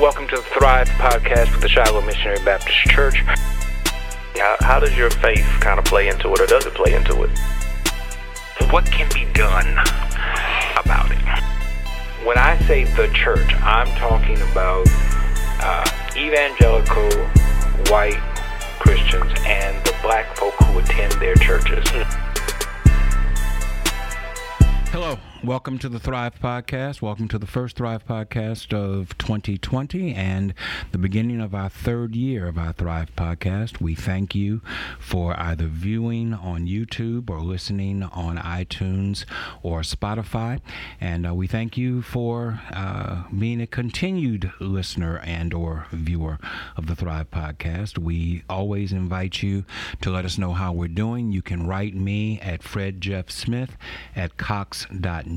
Welcome to the Thrive podcast with the Shiloh Missionary Baptist Church. How, how does your faith kind of play into it, or does it play into it? What can be done about it? When I say the church, I'm talking about uh, evangelical white Christians and the black folk who attend their churches. Hello, welcome to the Thrive Podcast. Welcome to the first Thrive Podcast of 2020 and the beginning of our third year of our Thrive Podcast. We thank you for either viewing on YouTube or listening on iTunes or Spotify. And uh, we thank you for uh, being a continued listener and or viewer of the Thrive Podcast. We always invite you to let us know how we're doing. You can write me at Fred Jeff Smith at Cox.net.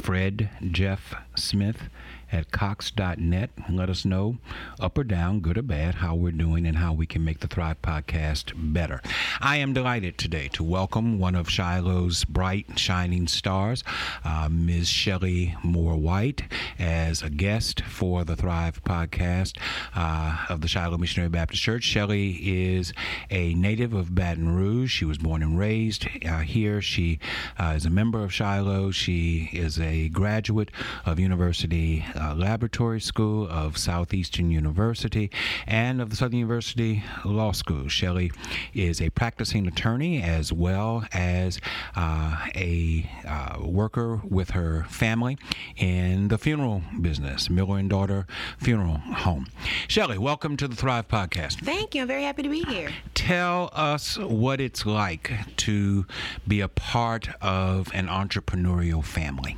Fred Jeff Smith at cox.net let us know, up or down, good or bad, how we're doing and how we can make the Thrive Podcast better. I am delighted today to welcome one of Shiloh's bright, shining stars, uh, Ms. Shelley Moore White, as a guest for the Thrive Podcast uh, of the Shiloh Missionary Baptist Church. Shelley is a native of Baton Rouge. She was born and raised uh, here. She uh, is a member of Shiloh. She is a graduate of University uh, Laboratory School of Southeastern University and of the Southern University Law School. Shelley is a practicing attorney as well as uh, a uh, worker with her family in the funeral business, Miller and Daughter Funeral Home. Shelley, welcome to the Thrive Podcast. Thank you. I'm very happy to be here. Tell us what it's like to be a part of an entrepreneurial family.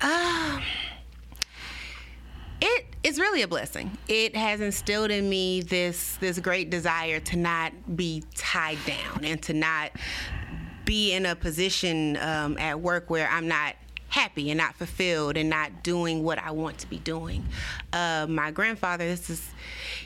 Uh, it is really a blessing. It has instilled in me this this great desire to not be tied down and to not be in a position um, at work where I'm not happy and not fulfilled and not doing what I want to be doing. Uh, my grandfather, this is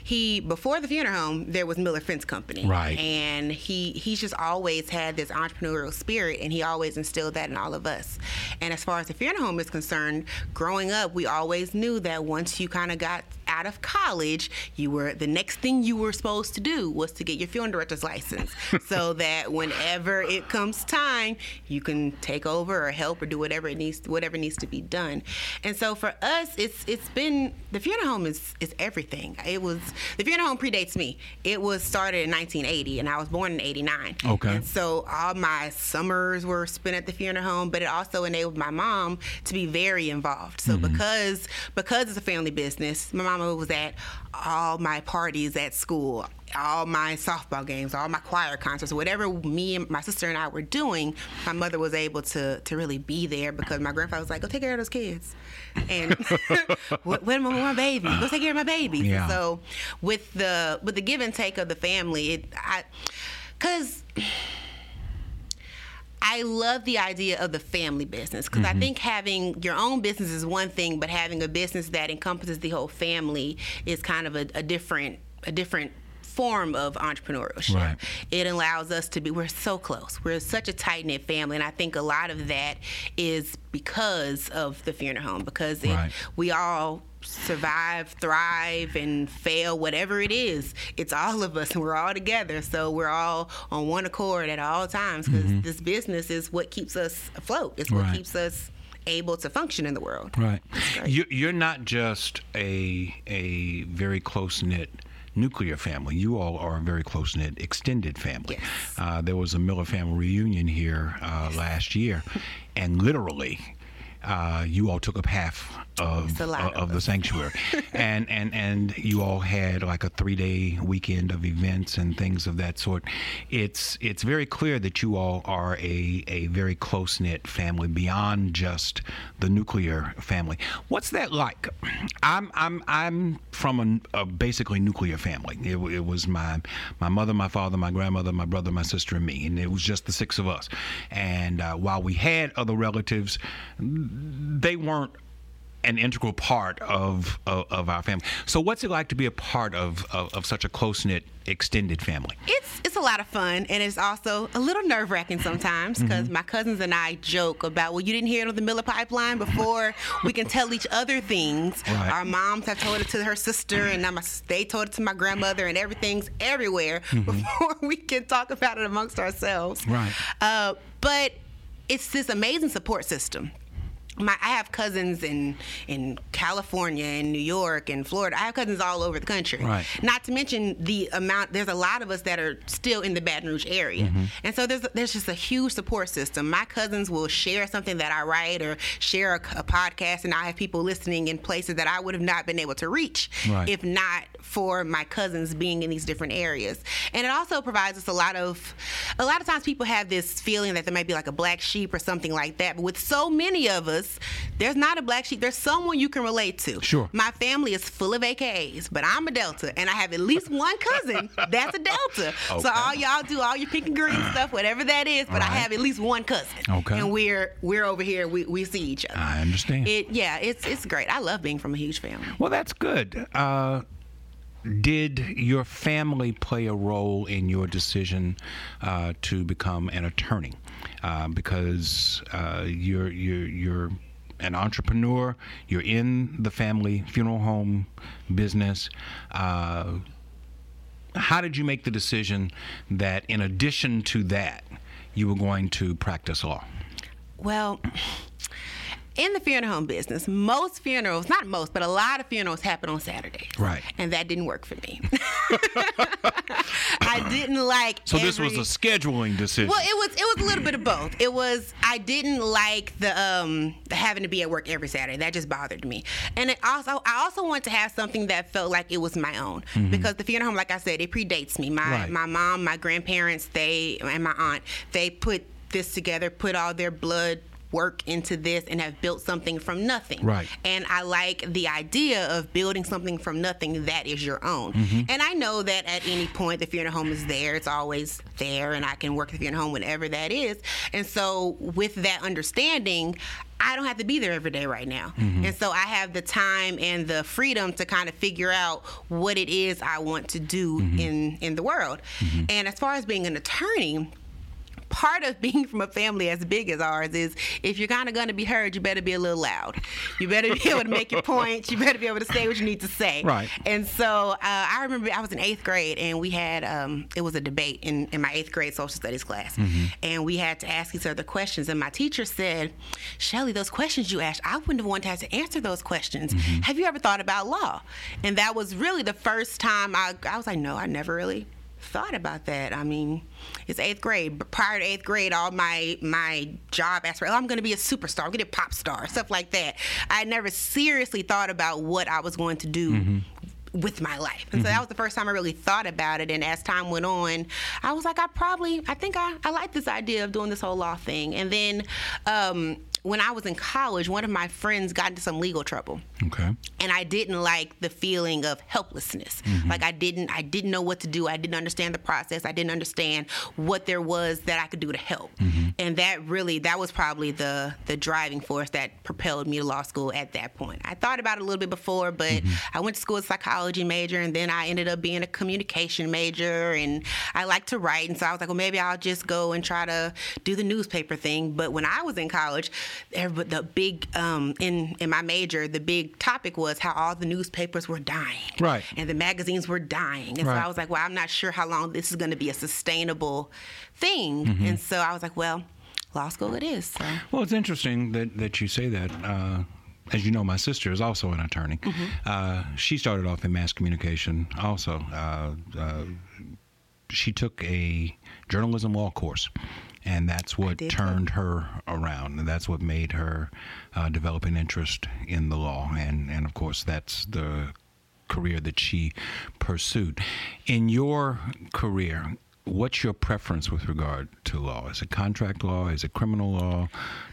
he before the funeral home, there was Miller Fence Company, Right. And he he's just always had this entrepreneurial spirit, and he always instilled that in all of us. And as far as the funeral home is concerned, growing up, we always knew that once you kind of got out of college, you were the next thing you were supposed to do was to get your funeral director's license, so that whenever it comes time, you can take over or help or do whatever it needs whatever needs to be done. And so for us, it's it's been the funeral home is is everything. It was the funeral home predates me. It was started in 1980, and I was born in '89. Okay. And so all my summers were spent at the funeral home, but it also enabled my mom to be very involved. So mm-hmm. because because it's a family business, my mama was at all my parties at school, all my softball games, all my choir concerts, whatever me and my sister and I were doing, my mother was able to to really be there because my grandfather was like, "Go take care of those kids," and what, what my, my baby, go take care of my baby." Yeah. So with the with the give and take of the family, it I because. I love the idea of the family business because I mm-hmm. think having your own business is one thing, but having a business that encompasses the whole family is kind of a, a different a different form of entrepreneurship. Right. It allows us to be we're so close. We're such a tight knit family, and I think a lot of that is because of the funeral home because it, we all survive, thrive, and fail, whatever it is. It's all of us, and we're all together. So we're all on one accord at all times because this business is what keeps us afloat. It's what Right. keeps us able to function in the world. Right. You, you're not just a a very close knit nuclear family. You all are a very close knit extended family. Yes. Uh, there was a Miller family reunion here uh, last year, and literally. Uh, you all took up half of uh, of of the sanctuary, and and and you all had like a three day weekend of events and things of that sort. It's it's very clear that you all are a a very close knit family beyond just the nuclear family. What's that like? I'm I'm I'm from a, a basically nuclear family. It, it was my my mother, my father, my grandmother, my brother, my sister, and me, and it was just the six of us. And uh, while we had other relatives, they weren't an integral part of, of, of our family. So, what's it like to be a part of of, of such a close knit extended family? It's it's a lot of fun, and it's also a little nerve wracking sometimes because Mm-hmm. my cousins and I joke about, well, you didn't hear it on the Miller Pipeline before we can tell each other things. Right. Our moms have told it to her sister, and now my, they told it to my grandmother, and everything's everywhere before we can talk about it amongst ourselves. Mm-hmm. Right. Uh, but it's this amazing support system. My, I have cousins in in California and New York and Florida. I have cousins all over the country. Right. Not to mention the amount. There's a lot of us that are still in the Baton Rouge area, Mm-hmm. and so there's there's just a huge support system. My cousins will share something that I write or share a, a podcast, and I have people listening in places that I would have not been able to reach Right. if not for my cousins being in these different areas. And it also provides us a lot of a lot of times people have this feeling that there might be like a black sheep or something like that. But with so many of us, there's not a black sheep. There's someone you can relate to. Sure. My family is full of AKAs, but I'm a Delta, and I have at least one cousin that's a Delta. Okay. So all y'all do all your pink and green stuff, whatever that is. But I have at least one cousin. Okay. And we're we're over here. We, we see each other. I understand. It yeah, it's it's great. I love being from a huge family. Well, that's good. Uh, did your family play a role in your decision uh, to become an attorney? Uh, because uh, you're you're you're an entrepreneur. You're in the family funeral home business. Uh, how did you make the decision that, in addition to that, you were going to practice law? Well, in the funeral home business, most funerals, not most, but a lot of funerals happen on Saturdays. Right. And that didn't work for me. I didn't like So this was a scheduling decision. well, it was it was a little bit of both. It was I didn't like the um the having to be at work every Saturday. That just bothered me. And it also I also wanted to have something that felt like it was my own because the funeral home, like I said, it predates me. My Mm-hmm. Right. my mom, my grandparents, they and my aunt, they put this together, put all their blood work into this and have built something from nothing. Right. And I like the idea of building something from nothing that is your own. Mm-hmm. And I know that at any point the Fear in a home is there. It's always there and I can work the Fear in a home whenever that is. And so with that understanding, I don't have to be there every day right now. Mm-hmm. And so I have the time and the freedom to kind of figure out what it is I want to do mm-hmm. in in the world. Mm-hmm. And as far as being an attorney, part of being from a family as big as ours is if you're kind of going to be heard, you better be a little loud. You better be able to make your points. You better be able to say what you need to say. Right. And so uh, I remember I was in eighth grade and we had um, it was a debate in, in my eighth grade social studies class, and we had to ask each other questions. And my teacher said, "Shelly, those questions you asked, I wouldn't have wanted to have to answer those questions. Have you ever thought about law?" And that was really the first time I I was like, "No, I never really." Thought about that. I mean, it's eighth grade. But prior to eighth grade, all my my job aspirations, oh, I'm going to be a superstar, I'm going to be a pop star, stuff like that. I never seriously thought about what I was going to do. With my life, and so that was the first time I really thought about it. And as time went on, I was like, I probably, I think I, I like this idea of doing this whole law thing. And then um, when I was in college, one of my friends got into some legal trouble okay. and I didn't like the feeling of helplessness. Mm-hmm. Like I didn't I didn't know what to do. I didn't understand the process. I didn't understand what there was that I could do to help. Mm-hmm. And that really that was probably the the driving force that propelled me to law school at that point. I thought about it a little bit before, but mm-hmm. I went to school as a psychology major and then I ended up being a communication major and I like to write and so I was like, well maybe I'll just go and try to do the newspaper thing. But when I was in college, everybody, the big um, in in my major, the big topic was how all the newspapers were dying, Right. and the magazines were dying, and Right. so I was like, well, I'm not sure how long this is going to be a sustainable thing, Mm-hmm. and so I was like, well, law school it is. So. Well, it's interesting that, that you say that. Uh, as you know, my sister is also an attorney. Mm-hmm. Uh, she started off in mass communication also. Uh, uh, she took a journalism law course, and that's what turned her around. And that's what made her uh, develop an interest in the law. And, and of course, that's the career that she pursued. In your career, what's your preference with regard to law? Is it contract law? Is it criminal law?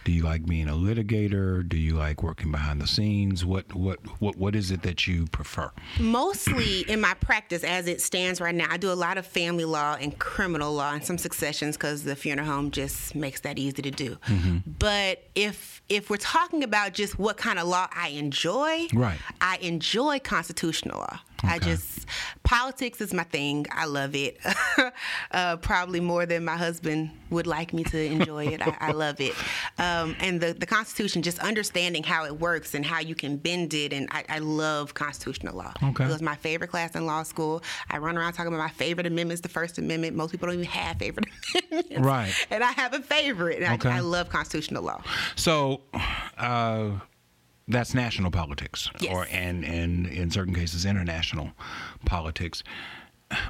Do you like being a litigator? Do you like working behind the scenes? What what what what is it that you prefer? Mostly in my practice, as it stands right now, I do a lot of family law and criminal law and some successions because the funeral home just makes that easy to do. Mm-hmm. But if if we're talking about just what kind of law I enjoy, Right. I enjoy constitutional law. I just politics is my thing. I love it. uh, probably more than my husband would like me to enjoy it. I, I love it. Um, and the the Constitution, just understanding how it works and how you can bend it, and I, I love constitutional law. Okay. It was my favorite class in law school. I run around talking about my favorite amendments, the First Amendment. Most people don't even have favorite amendments. Right. And I have a favorite. And Okay. I, I love constitutional law. So, uh, that's national politics, Yes. or and and in certain cases international politics.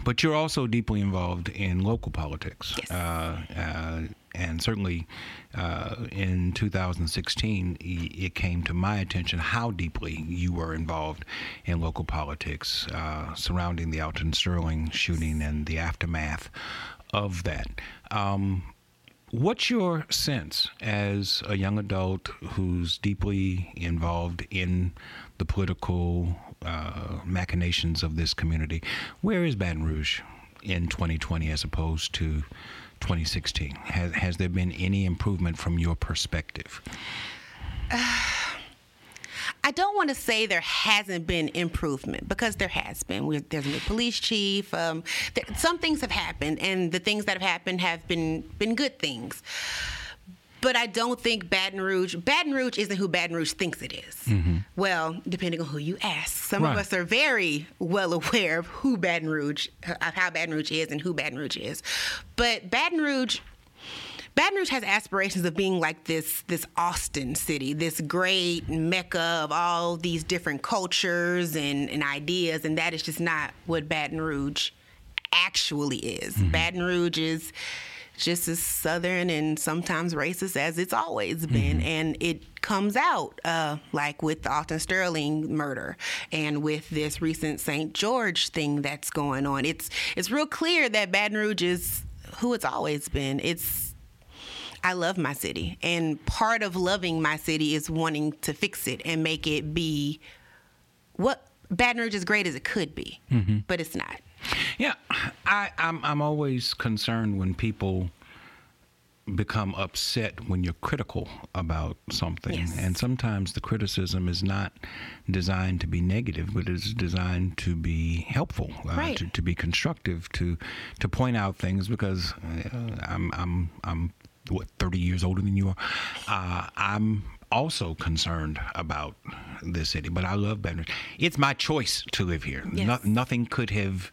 But you're also deeply involved in local politics, Yes. uh, uh, and certainly uh, in 2016, it came to my attention how deeply you were involved in local politics uh, surrounding the Alton Sterling shooting and the aftermath of that. Um, What's your sense as a young adult who's deeply involved in the political uh, machinations of this community? Where is Baton Rouge in 2020 as opposed to 2016? Has, has there been any improvement from your perspective? I don't want to say there hasn't been improvement because there has been. We're, there's a new police chief. Um, there, some things have happened, and the things that have happened have been been good things. But I don't think Baton Rouge. Baton Rouge isn't who Baton Rouge thinks it is. Mm-hmm. Well, depending on who you ask. Some Right. of us are very well aware of who Baton Rouge, of how Baton Rouge is, and who Baton Rouge is. But Baton Rouge. Baton Rouge has aspirations of being like this this Austin city, this great mecca of all these different cultures and, and ideas, and that is just not what Baton Rouge actually is. Mm-hmm. Baton Rouge is just as southern and sometimes racist as it's always been, and it comes out uh, like with the Alton Sterling murder and with this recent St. George thing that's going on. It's it's real clear that Baton Rouge is who it's always been. It's I love my city, and part of loving my city is wanting to fix it and make it be what Baton Rouge is great as it could be, but it's not. Yeah, I, I'm I'm always concerned when people become upset when you're critical about something, Yes. and sometimes the criticism is not designed to be negative, but it's designed to be helpful, uh, Right. to, to be constructive, to to point out things. Because uh, I'm I'm I'm what 30 years older than you are. Uh, I'm also concerned about this city, but I love Baton It's my choice to live here. Yes. No- nothing could have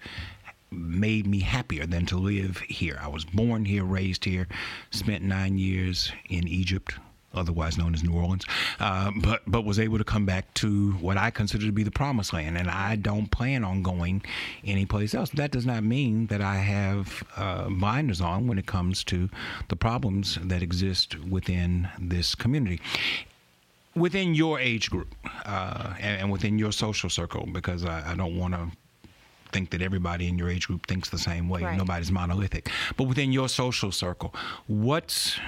made me happier than to live here. I was born here, raised here, spent nine years in Egypt, otherwise known as New Orleans, uh, but but was able to come back to what I consider to be the promised land, and I don't plan on going anyplace else. That does not mean that I have uh, blinders on when it comes to the problems that exist within this community within your age group uh, and, and within your social circle, because I, I don't want to think that everybody in your age group thinks the same way. Right. Nobody's monolithic. But within your social circle, what's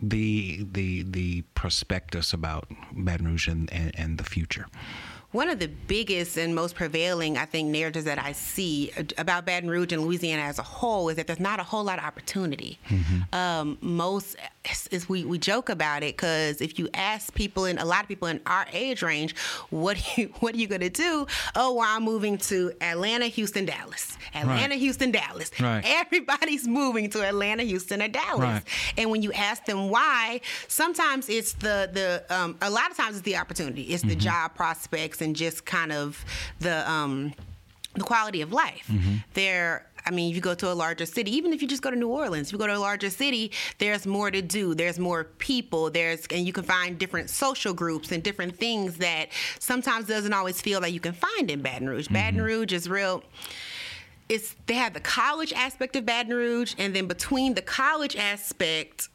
the the the prospectus about Baton Rouge and, and, and the future? One of the biggest and most prevailing, I think, narratives that I see about Baton Rouge and Louisiana as a whole is that there's not a whole lot of opportunity. Um, most, is we, we joke about it because if you ask people, and a lot of people in our age range, what you, what are you going to do? Oh, well, I'm moving to Atlanta, Houston, Dallas. Atlanta, Houston, Dallas. Right. Everybody's moving to Atlanta, Houston, or Dallas. Right. And when you ask them why, sometimes it's the the um, a lot of times it's the opportunity, it's the job prospects, and just kind of the um, the quality of life. There. I mean, if you go to a larger city, even if you just go to New Orleans, if you go to a larger city, there's more to do. There's more people. There's and you can find different social groups and different things that sometimes doesn't always feel that you can find in Baton Rouge. Baton Rouge is real it's they have the college aspect of Baton Rouge, and then between the college aspect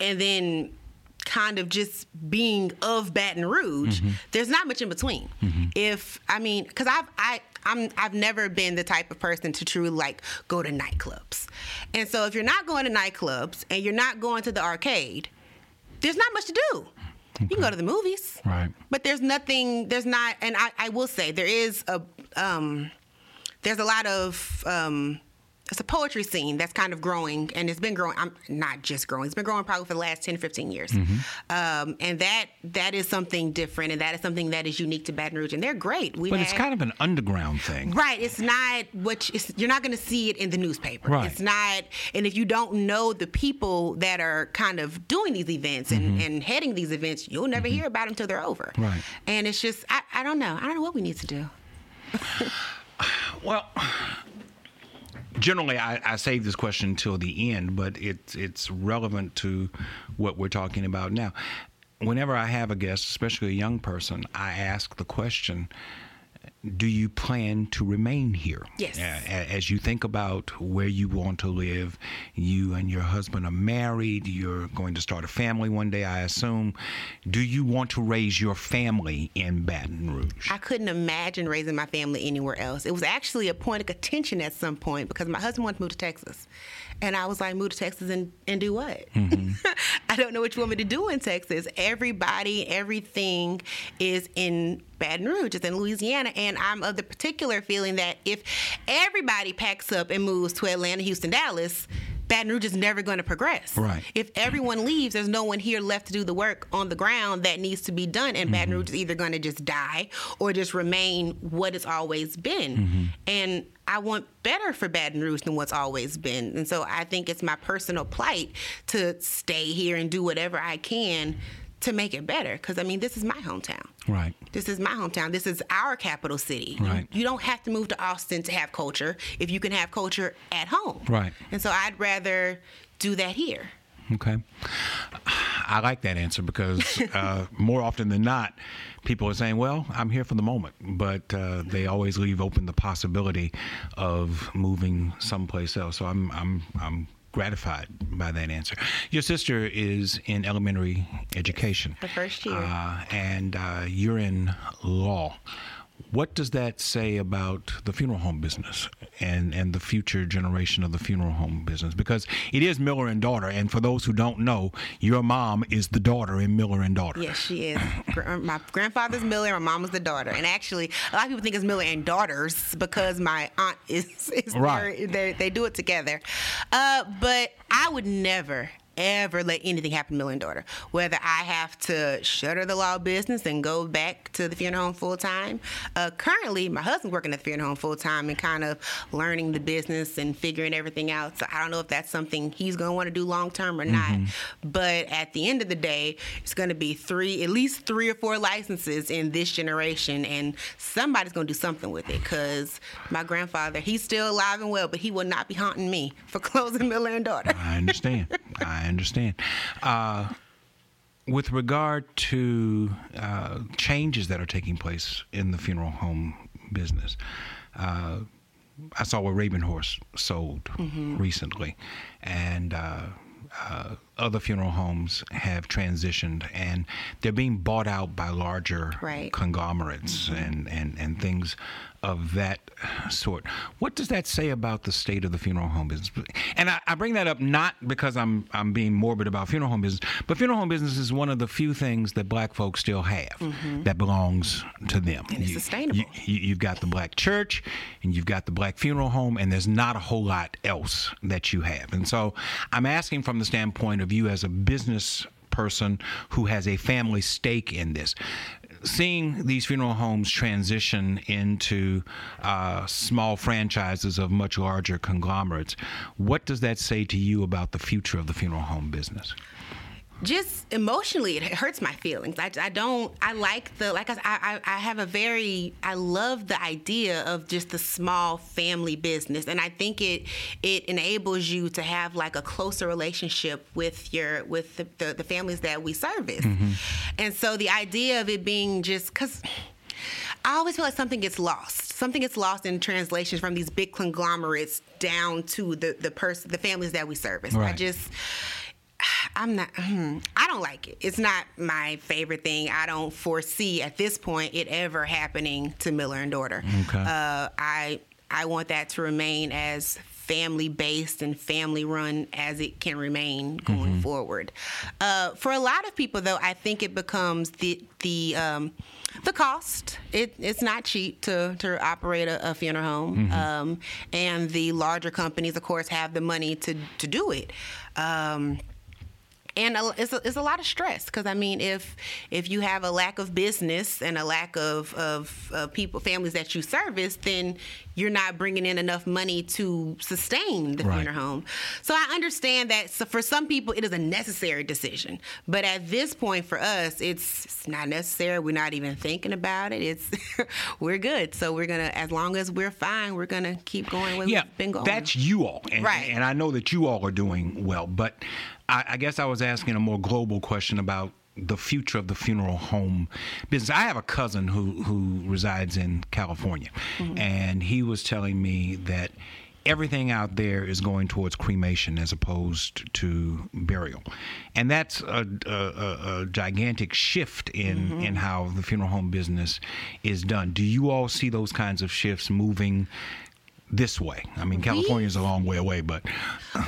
and then kind of just being of Baton Rouge, there's not much in between. If I mean, because I've I. I'm, I've never been the type of person to truly like go to nightclubs. And so if you're not going to nightclubs and you're not going to the arcade, there's not much to do. You can go to the movies, Right. but there's nothing. There's not, and I, I will say there is a um, there's a lot of um, it's a poetry scene that's kind of growing, and it's been growing. I'm not just growing; it's been growing probably for the last 10, 15 years. Mm-hmm. Um, and that that is something different, and that is something that is unique to Baton Rouge, and they're great. we But it's kind of an underground thing. Right. It's not what you- it's, you're not going to see it in the newspaper. Right. It's not, and if you don't know the people that are kind of doing these events and, and heading these events, you'll never hear about them until they're over. Right. And it's just, I, I don't know. I don't know what we need to do. Well, generally, I, I save this question until the end, but it's it's relevant to what we're talking about now. Whenever I have a guest, especially a young person, I ask the question. Do you plan to remain here? Yes. As you think about where you want to live, you and your husband are married, you're going to start a family one day, I assume. Do you want to raise your family in Baton Rouge? I couldn't imagine raising my family anywhere else. It was actually a point of contention at some point because my husband wanted to move to Texas. And I was like, move to Texas and, and do what? Mm-hmm. I don't know what you want me to do in Texas. Everybody, everything is in Baton Rouge, it's in Louisiana. And I'm of the particular feeling that if everybody packs up and moves to Atlanta, Houston, Dallas, Baton Rouge is never going to progress. Right. If everyone leaves, there's no one here left to do the work on the ground that needs to be done, and Baton mm-hmm. Rouge is either going to just die or just remain what it's always been. Mm-hmm. And I want better for Baton Rouge than what's always been. And so I think it's my personal plight to stay here and do whatever I can to make it better. Because I mean, this is my hometown. Right. This is my hometown. This is our capital city. You- Right. You, don't have to move to Austin to have culture if you can have culture at home. Right. And so I'd rather do that here. Okay. I like that answer because uh, more often than not, people are saying, well, I'm here for the moment, but uh, they always leave open the possibility of moving someplace else. So I'm, I'm, I'm gratified by that answer. Your sister is in elementary education. the first year. Uh, and uh, you're in law. What does that say about the funeral home business and, and the future generation of the funeral home business? Because it is Miller and Daughter, and for those who don't know, your mom is the daughter in Miller and Daughter. Yes, she is. My grandfather's Miller, my mom was the daughter. And actually, a lot of people think it's Miller and daughters because my aunt is, is Right. They, they do it together. Uh, but I would never, ever let anything happen to Miller and daughter. Whether I have to shutter the law business and go back to the funeral home full time. Uh, currently, my husband's working at the funeral home full time and kind of learning the business and figuring everything out. So I don't know if that's something he's going to want to do long term or not. But at the end of the day, it's going to be three, at least three or four licenses in this generation, and somebody's going to do something with it. Because my grandfather, he's still alive and well, but he will not be haunting me for closing Miller and daughter. I understand. I understand. Uh, with regard to uh, changes that are taking place in the funeral home business, uh, I saw where Rabenhorst sold recently, and uh, uh, other funeral homes have transitioned, and they're being bought out by larger Right. conglomerates and, and, and things of that sort. What does that say about the state of the funeral home business? And I, I bring that up not because I'm I'm being morbid about funeral home business, but funeral home business is one of the few things that black folks still have mm-hmm. that belongs to them. And it's sustainable. You, you, you've got the black church, and you've got the black funeral home, and there's not a whole lot else that you have. And so I'm asking from the standpoint of you as a business person who has a family stake in this. Seeing these funeral homes transition into uh, small franchises of much larger conglomerates, what does that say to you about the future of the funeral home business? Just emotionally it hurts my feelings. I, I don't i like the like I, I i have a very i love the idea of just the small family business. And i think it it enables you to have like a closer relationship with your with the, the, the families that we service. Mm-hmm. And so the idea of it being just because I always feel like something gets lost. Something gets lost in translations from these big conglomerates down to the the person, the families that we service. I just, I'm not. hmm, I don't like it. It's not my favorite thing. I don't foresee at this point it ever happening to Miller and Daughter. Okay. Uh, I I want that to remain as family based and family run as it can remain going forward. Uh, for a lot of people, though, I think it becomes the the um, the cost. It, it's not cheap to to operate a, a funeral home, um, and the larger companies, of course, have the money to to do it. Um, and a- it's a, it's a lot of stress because I mean, if if you have a lack of business and a lack of of uh, people, families that you service, then you're not bringing in enough money to sustain the Right. funeral home. So I understand that. So for some people, it is a necessary decision, but at this point for us, it's, it's not necessary. We're not even thinking about it. It's we're good. So we're gonna, as long as we're fine, we're gonna keep going where yeah, we've been going. that's you all, and, Right. and I know that you all are doing well. But I, I guess I was asking a more global question about the future of the funeral home business. I have a cousin who who resides in California, Mm-hmm. and he was telling me that. Everything out there is going towards cremation as opposed to burial, and that's a, a, a, a gigantic shift in Mm-hmm. in how the funeral home business is done. Do you all see those kinds of shifts moving this way? I mean, California is a long way away, but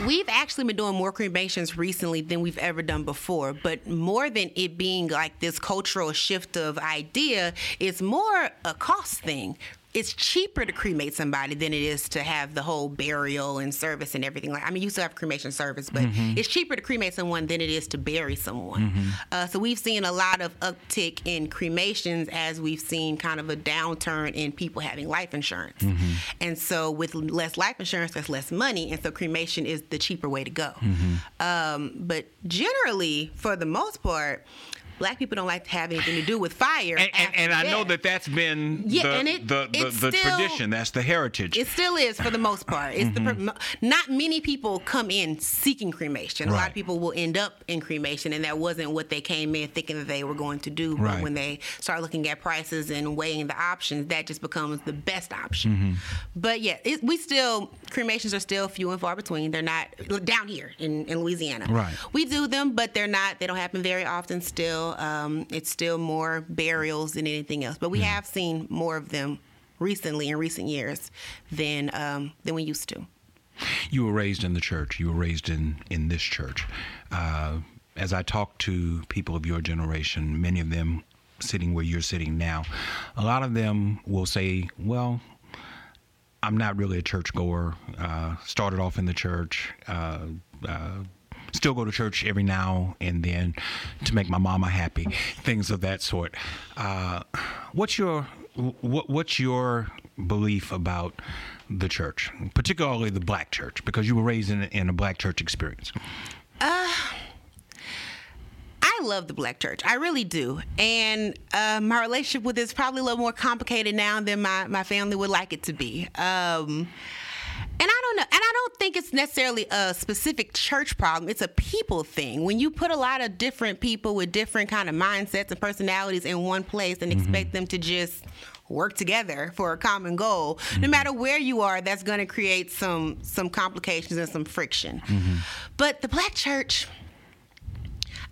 We've actually been doing more cremations recently than we've ever done before, but more than it being like this cultural shift of idea, it's more a cost thing. It's cheaper to cremate somebody than it is to have the whole burial and service and everything. Like, I mean, you still have cremation service, but it's cheaper to cremate someone than it is to bury someone. Uh, so we've seen a lot of uptick in cremations as we've seen kind of a downturn in people having life insurance. And so with less life insurance, there's less money, and so cremation is the cheaper way to go. Um, but generally, for the most part, black people don't like to have anything to do with fire. and, and, and I know that that's been Yeah, the, and it- the, the, the still- tradition. That's the heritage. It still is for the most part. It's the mm-hmm. not many people come in seeking cremation. A lot of people will end up in cremation, and that wasn't what they came in thinking that they were going to do. But Right. when they start looking at prices and weighing the options, that just becomes the best option. Mm-hmm. But yeah, it, we still cremations are still few and far between. They're not down here in, in Louisiana. Right. We do them, but they're not. They don't happen very often. Still, um, it's still more burials than anything else. But we have seen more of them recently in recent years than um, than we used to. you were raised in the church. You were raised in in this church. Uh, as I talk to people of your generation, many of them sitting where you're sitting now, a lot of them will say, "Well." I'm not really a churchgoer. Uh, started off in the church. Uh, uh, still go to church every now and then to make my mama happy. Things of that sort. Uh, what's your what, What's your belief about the church, particularly the black church, because you were raised in, in a black church experience? I love the black church. I really do. And uh, my relationship with it is probably a little more complicated now than my, my family would like it to be. Um, and I don't know. And I don't think it's necessarily a specific church problem. It's a people thing. When you put a lot of different people with different kind of mindsets and personalities in one place and expect mm-hmm. them to just work together for a common goal, no mm-hmm. matter where you are, that's going to create some some complications and some friction. Mm-hmm. But the black church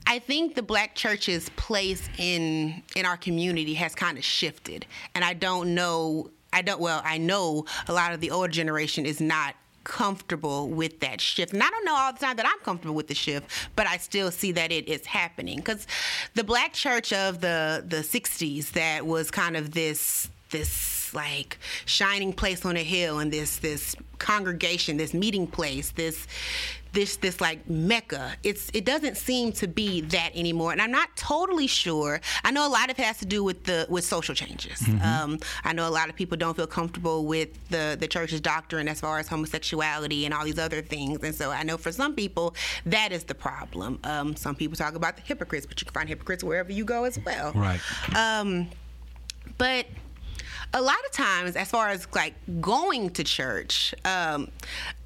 I think the black church's place in in our community has kind of shifted, and I don't know. I don't. Well, I know a lot of the older generation is not comfortable with that shift, and I don't know all the time that I'm comfortable with the shift, but I still see that it is happening because the black church of the the '60s that was kind of this this like shining place on a hill and this this congregation this meeting place this this this like mecca. It's it doesn't seem to be that anymore. And i'm not totally sure. I know a lot of it has to do with the with social changes. Um, i know a lot of people don't feel comfortable with the the church's doctrine as far as homosexuality and all these other things. And so i know for some people that is the problem. Um, some people talk about the hypocrites but you can find hypocrites wherever you go as well. Right. um, but a lot of times, as far as like going to church, um,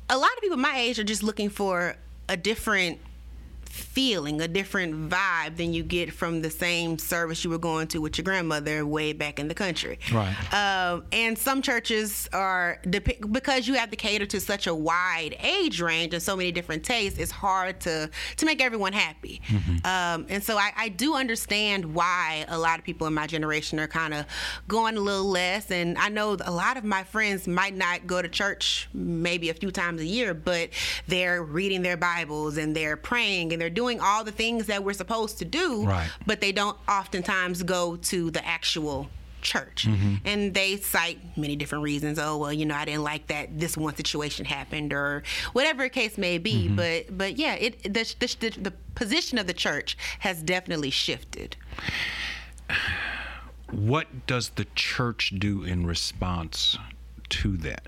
a lot of people my age are just looking for a different feeling, a different vibe than you get from the same service you were going to with your grandmother way back in the country. Right. Um, and some churches are because you have to cater to such a wide age range and so many different tastes. It's hard to to make everyone happy. Um, and so I, I do understand why a lot of people in my generation are kind of going a little less. And I know a lot of my friends might not go to church maybe a few times a year, but they're reading their Bibles and they're praying and they're doing all the things that we're supposed to do. Right. But they don't oftentimes go to the actual church mm-hmm. and they cite many different reasons oh well you know i didn't like that this one situation happened or whatever the case may be mm-hmm. but but yeah it the, the, the position of the church has definitely shifted what does the church do in response to that?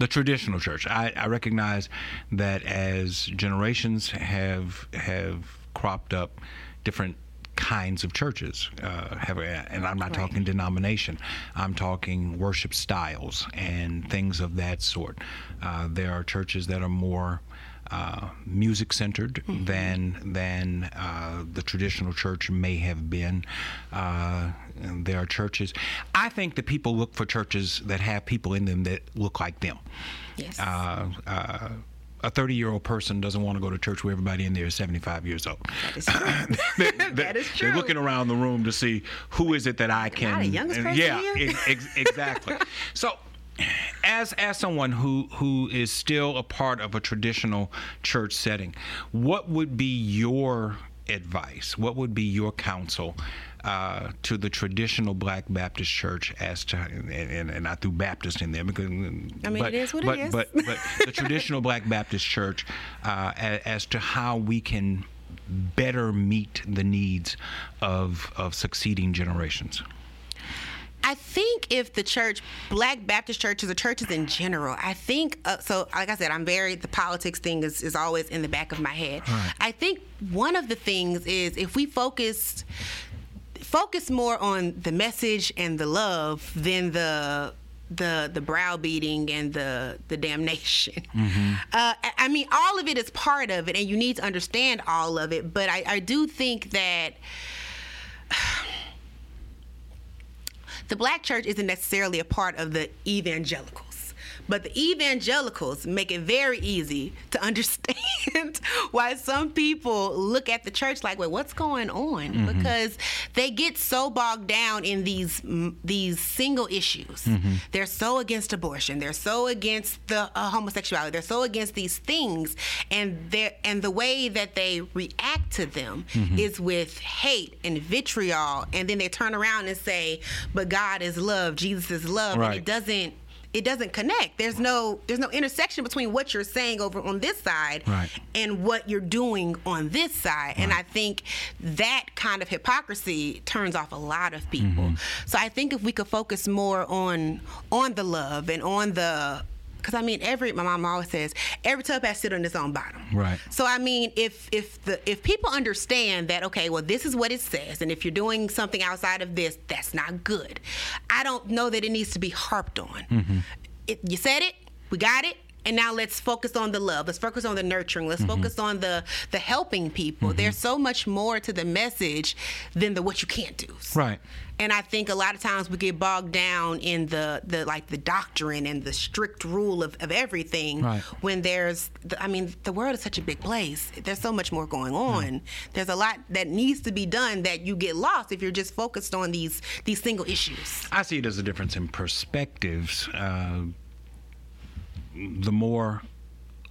The traditional church. I, I recognize that as generations have have cropped up, different kinds of churches uh, have, and I'm not Right. talking denomination. I'm talking worship styles and things of that sort. Uh, there are churches that are more uh, music centered than than uh, the traditional church may have been. Uh, there are churches. I think that people look for churches that have people in them that look like them. yes Uh, uh, a 30 year old person doesn't want to go to church where everybody in there is 75 years old. that is true They're- That they're- is They're looking around the room to see who is it that I can. I the youngest person yeah, here? ex- exactly. so, as as someone who who is still a part of a traditional church setting, what would be your advice? What would be your counsel? Uh, to the traditional Black Baptist Church, as to and, and, and I threw Baptist in there because I mean, but, it is what it but, is. But but the traditional Black Baptist Church, uh, as, as to how we can better meet the needs of of succeeding generations. I think if the church, Black Baptist churches or churches in general, I think uh, so. Like I said, I'm very the politics thing is is always in the back of my head. Right. I think one of the things is if we focus focus more on the message and the love than the the the browbeating and the the damnation. Uh, I- mean, all of it is part of it, and you need to understand all of it. But I, I do think that the black church isn't necessarily a part of the evangelicals. But the evangelicals make it very easy to understand why some people look at the church like, "Wait, what's going on?" Mm-hmm. Because they get so bogged down in these these single issues. Mm-hmm. They're so against abortion. They're so against the uh, homosexuality. They're so against these things, and they and the way that they react to them mm-hmm. is with hate and vitriol. And then they turn around and say, "But God is love. Jesus is love." And it doesn't it doesn't connect. There's no there's no intersection between what you're saying over on this side Right. and what you're doing on this side. And I think that kind of hypocrisy turns off a lot of people. Mm-hmm. So I think if we could focus more on on the love and on the because I mean, every my mom always says every tub has to sit on its own bottom. Right. So I mean, if if the if people understand that, okay, well, this is what it says, and if you're doing something outside of this, that's not good. I don't know that it needs to be harped on. Mm-hmm. It, you said it, we got it. And now let's focus on the love. Let's focus on the nurturing. Let's focus on the the helping people. There's so much more to the message than the what you can't do. Right. And I think a lot of times we get bogged down in the, the like the doctrine and the strict rule of, of everything Right. when there's the, I mean the world is such a big place. There's so much more going on. There's a lot that needs to be done that you get lost if you're just focused on these these single issues. I see it as a difference in perspectives. Uh, the more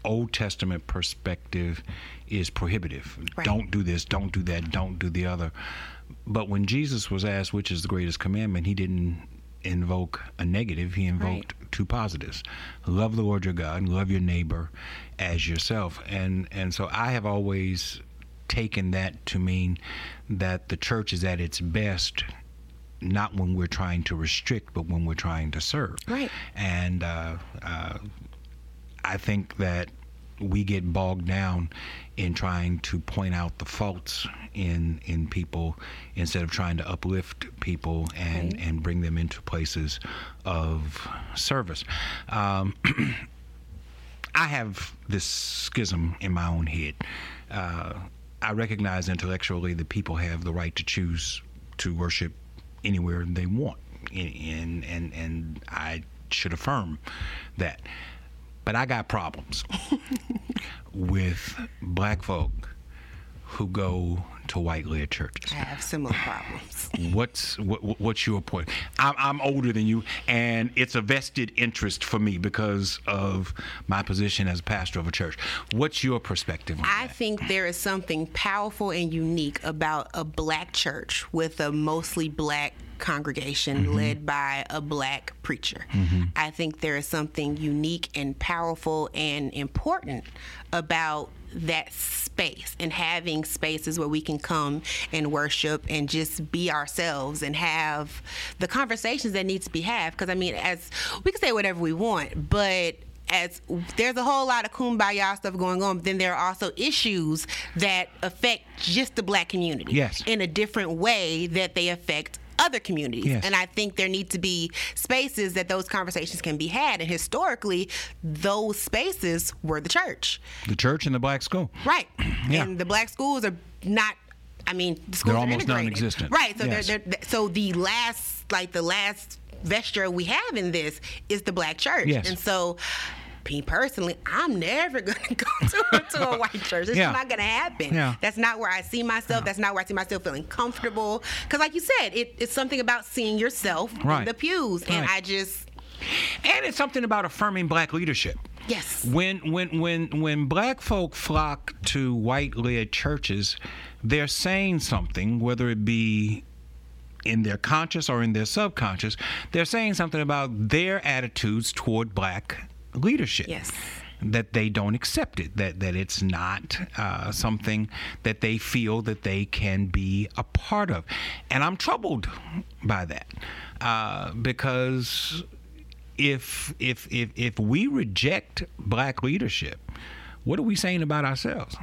Old Testament perspective is prohibitive. Right. Don't do this, don't do that, don't do the other. But when Jesus was asked which is the greatest commandment, he didn't invoke a negative, he invoked two positives. Love the Lord your God and love your neighbor as yourself. And and so I have always taken that to mean that the church is at its best not when we're trying to restrict, but when we're trying to serve. Right. And uh, uh, I think that we get bogged down in trying to point out the faults in in people instead of trying to uplift people and Right. and bring them into places of service. Um, I have this schism in my own head. Uh, I recognize intellectually that people have the right to choose to worship anywhere they want, and and and I should affirm that. But I got problems with black folk who go to white led churches. I have similar problems. What's what, what's your point? I'm, I'm older than you, and it's a vested interest for me because of my position as pastor of a church. What's your perspective on I that? think there is something powerful and unique about a black church with a mostly black congregation Mm-hmm. led by a black preacher. I think there is something unique and powerful and important about that space and having spaces where we can come and worship and just be ourselves and have the conversations that need to be had because I mean as we can say whatever we want but as there's a whole lot of kumbaya stuff going on, but then there are also issues that affect just the black community Yes. in a different way that they affect other communities. Yes. And I think there need to be spaces that those conversations can be had. And historically, those spaces were the church. the church and the black school. Right. Yeah. And the black schools are not. I mean, the schools They're are almost non-existent. Right. So Yes. they're, they're, so the last, like the last vesture we have in this is the black church. Yes. And so. Me personally, I'm never gonna go to, a- to a white church. It's Yeah. just not gonna happen. Yeah. That's not where I see myself. That's not where I see myself feeling comfortable. Because, like you said, it, it's something about seeing yourself Right. in the pews, and Right. I just And it's something about affirming black leadership. yes, When when when when black folk flock to white led churches, they're saying something, whether it be in their conscious or in their subconscious, they're saying something about their attitudes toward black leadership. Yes. That they don't accept it, that that it's not uh, something that they feel that they can be a part of, and I'm troubled by that uh, because if if if if we reject black leadership, what are we saying about ourselves?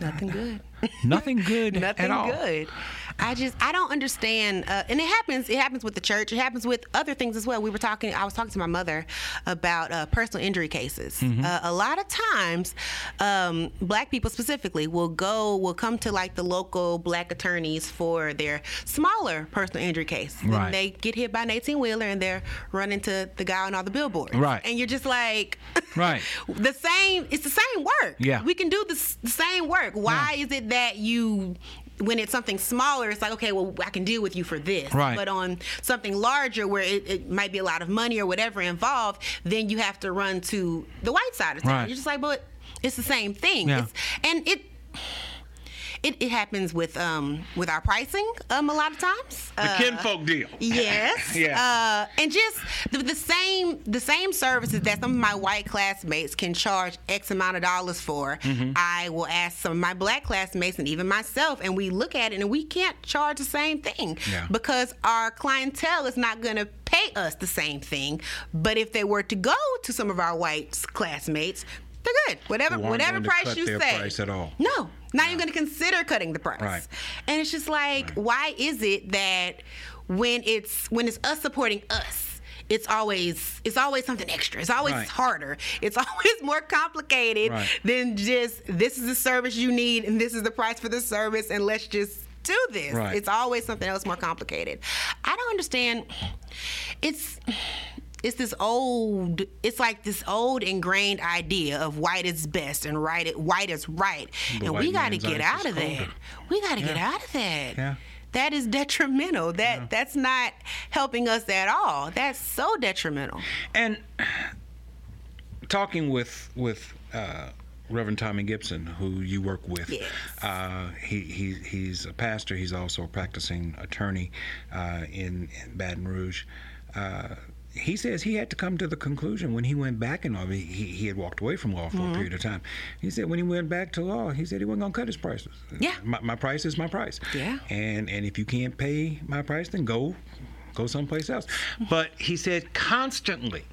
nothing good. Nothing good nothing good. I just I don't understand, uh, and it happens. It happens with the church. It happens with other things as well. We were talking. I was talking to my mother about uh, personal injury cases. Mm-hmm. Uh, a lot of times, um, black people specifically will go will come to like the local black attorneys for their smaller personal injury case. And Right. they get hit by an eighteen wheeler and they're running to the guy on all the billboards. Right. And you're just like, Right. the same. It's the same work. Yeah. We can do the, the same work. Why Yeah. is it that you when it's something smaller it's like okay well i can deal with you for this Right. but on something larger where it, it might be a lot of money or whatever involved then you have to run to the white side of town Right. you're just like but it's the same thing Yeah. it's, and it it, it happens with um with our pricing um a lot of times The Uh, kinfolk deal. Yes. Yeah. Uh, and just the, the same the same services that some of my white classmates can charge X amount of dollars for, Mm-hmm. I will ask some of my black classmates and even myself, and we look at it and we can't charge the same thing Yeah. because our clientele is not going to pay us the same thing. But if they were to go to some of our white classmates, they're good. Whatever whatever price you say. price at all. No, not even going to consider cutting the price. Right. And it's just like, why is it that when it's when it's us supporting us, it's always it's always something extra. It's always Right. harder. It's always more complicated Right. than just this is the service you need and this is the price for the service and let's just do this. Right. It's always something else more complicated. I don't understand. It's it's this old it's like this old ingrained idea of white is best and right white is right. The and we got to get out of that. we got to get out of that. Yeah. that is detrimental. That that's not helping us at all. That's so detrimental. And talking with with uh, Reverend Tommy Gibson, who you work with, Yes. uh, he, he he's a pastor. He's also a practicing attorney uh, in, in Baton Rouge. He says he had to come to the conclusion when he went back in law. He, he had walked away from law for a mm-hmm. period of time. He said when he went back to law, he said he wasn't going to cut his prices. Yeah. my, my price is my price. Yeah. And and if you can't pay my price, then go go someplace else. Mm-hmm. But he said constantly,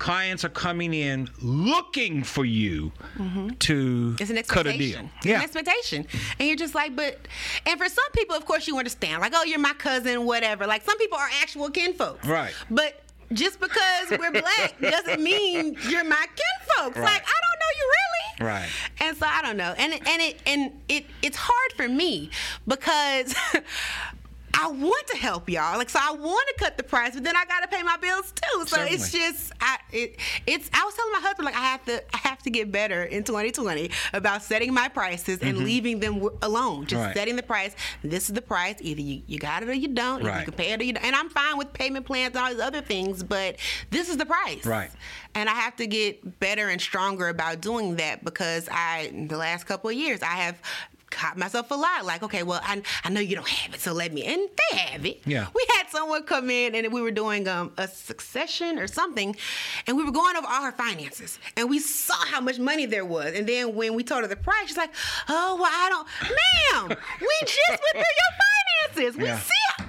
clients are coming in looking for you mm-hmm. to it's an cut a deal. it's Yeah. an expectation and you're just like but and for some people of course you understand like oh you're my cousin whatever like some people are actual kinfolks Right. but just because we're black doesn't mean you're my kinfolks Right. like i don't know you really Right. And so I don't know. And and it and it it's hard for me because I want to help y'all. Like so I want to cut the price, but then I got to pay my bills too. So it's just I it it's I was telling my husband like I have to I have to get better in 2020 about setting my prices and leaving them w- alone. Just Mm-hmm. Right. setting the price. This is the price. Either you, you got it or you don't. Right. You can pay it or you don't. And I'm fine with payment plans and all these other things, but this is the price. Right. And I have to get better and stronger about doing that because I, the last couple of years, I have caught myself a lot. Like, okay, well, I, I know you don't have it, so let me. And they have it. Yeah. We had someone come in and we were doing um, a succession or something, and we were going over all her finances, and we saw how much money there was. And then when we told her the price, she's like, "Oh, well, I don't, ma'am, we just went through your finances. We Yeah. see it."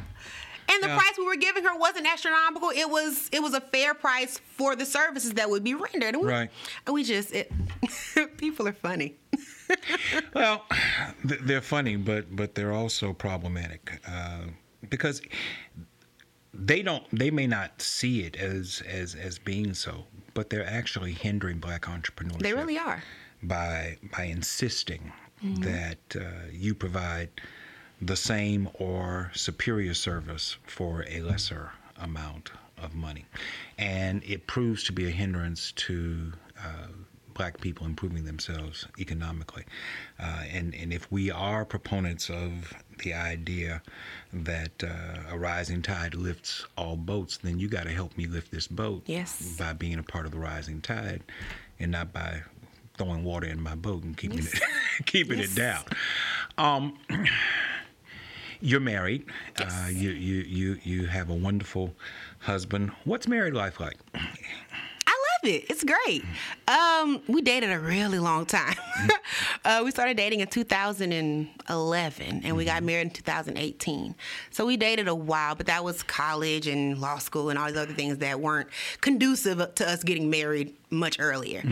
And the Yeah. price we were giving her wasn't astronomical. It was it was a fair price for the services that would be rendered. And we, Right. And we just it, people are funny. Well, they're funny, but but they're also problematic uh, because they don't. They may not see it as as as being so, but they're actually hindering black entrepreneurship. They really are. by by insisting that uh, you provide the same or superior service for a lesser amount of money, and it proves to be a hindrance to. Uh, Black people improving themselves economically, uh, and and if we are proponents of the idea that uh, a rising tide lifts all boats, then you got to help me lift this boat Yes. by being a part of the rising tide, and not by throwing water in my boat and keeping it keeping Yes. it down. Um, you're married. Uh, you you you you have a wonderful husband. What's married life like? It. It's great. Um, we dated a really long time. uh, we started dating in 2011, and we got married in 2018. So we dated a while, but that was college and law school and all these other things that weren't conducive to us getting married much earlier.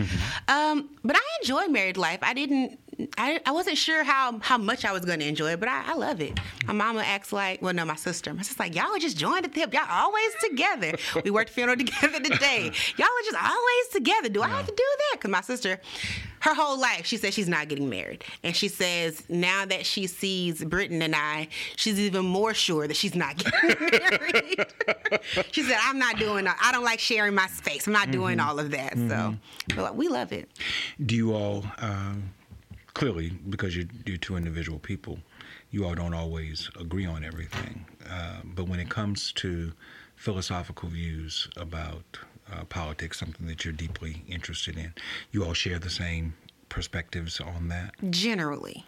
Um, but I enjoy married life. I didn't. I, I wasn't sure how, how much I was going to enjoy it, but I, I love it. My mama acts like, well, no, my sister. My sister's like, y'all are just joined at the hip. Y'all always together. We worked funeral together today. Y'all are just always together. Do I have to do that? Because my sister, her whole life, she says she's not getting married. And she says now that she sees Britton and I, she's even more sure that she's not getting married. she said, I'm not doing that. I don't like sharing my space. I'm not doing all of that. So but we love it. Do you all uh, clearly because you're, you're two individual people, you all don't always agree on everything. Uh, but when it comes to philosophical views about uh, politics, something that you're deeply interested in, you all share the same perspectives on that. Generally.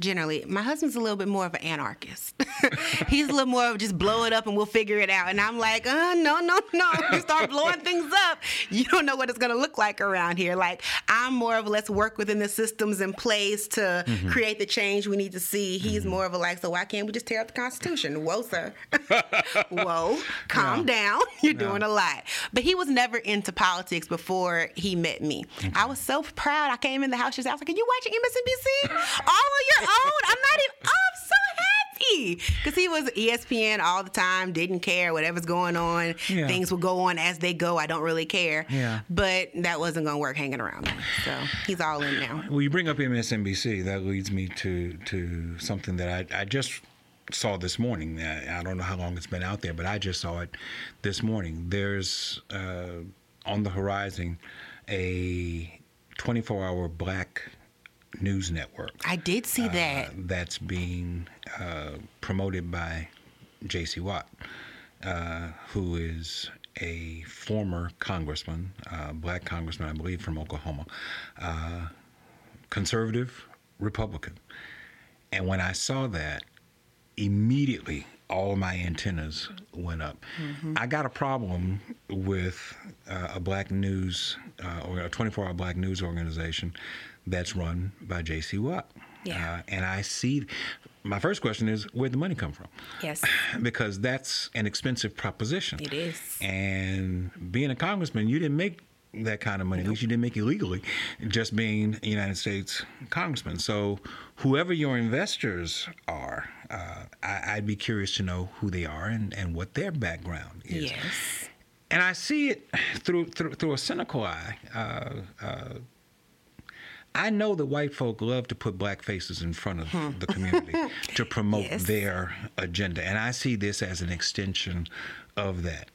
Generally, my husband's a little bit more of an anarchist. He's a little more of just blow it up and we'll figure it out. And I'm like, uh, no, no, no. You start blowing things up, you don't know what it's going to look like around here. Like, I'm more of a let's work within the systems in place to create the change we need to see. He's more of a like, so why can't we just tear up the Constitution? Whoa, sir. Whoa, calm down. You're doing a lot. But he was never into politics before he met me. I was so proud. I came in the house. Was I was like, Are you watching MSNBC? All on your own? I'm not even, oh, I'm so happy. Because he was ESPN all the time, didn't care, whatever's going on. Yeah. Things will go on as they go. I don't really care. Yeah. But that wasn't going to work hanging around. So he's all in now. Well, you bring up MSNBC. That leads me to to something that I, I just saw this morning. I, I don't know how long it's been out there, but I just saw it this morning. There's uh, on the horizon a 24-hour black news network I did see that. uh, that's being uh, promoted by J.C. Watts, uh, who is a former congressman, uh, black congressman, I believe, from Oklahoma, uh, conservative Republican. And when I saw that, immediately all of my antennas went up. I got a problem with uh, a black news uh, or a 24 hour black news organization that's run by J.C. Watts. Yeah. Uh, and I see, my first question is where'd the money come from? yes. because that's an expensive proposition. It is. And being a congressman, you didn't make that kind of money. At least you didn't make it legally, just being a United States congressman. So, whoever your investors are, uh, I, I'd be curious to know who they are and, and what their background is. Yes. And I see it through through, through a cynical eye. Uh, uh, I know that white folk love to put black faces in front of hmm. the community to promote Yes. their agenda, and I see this as an extension of that.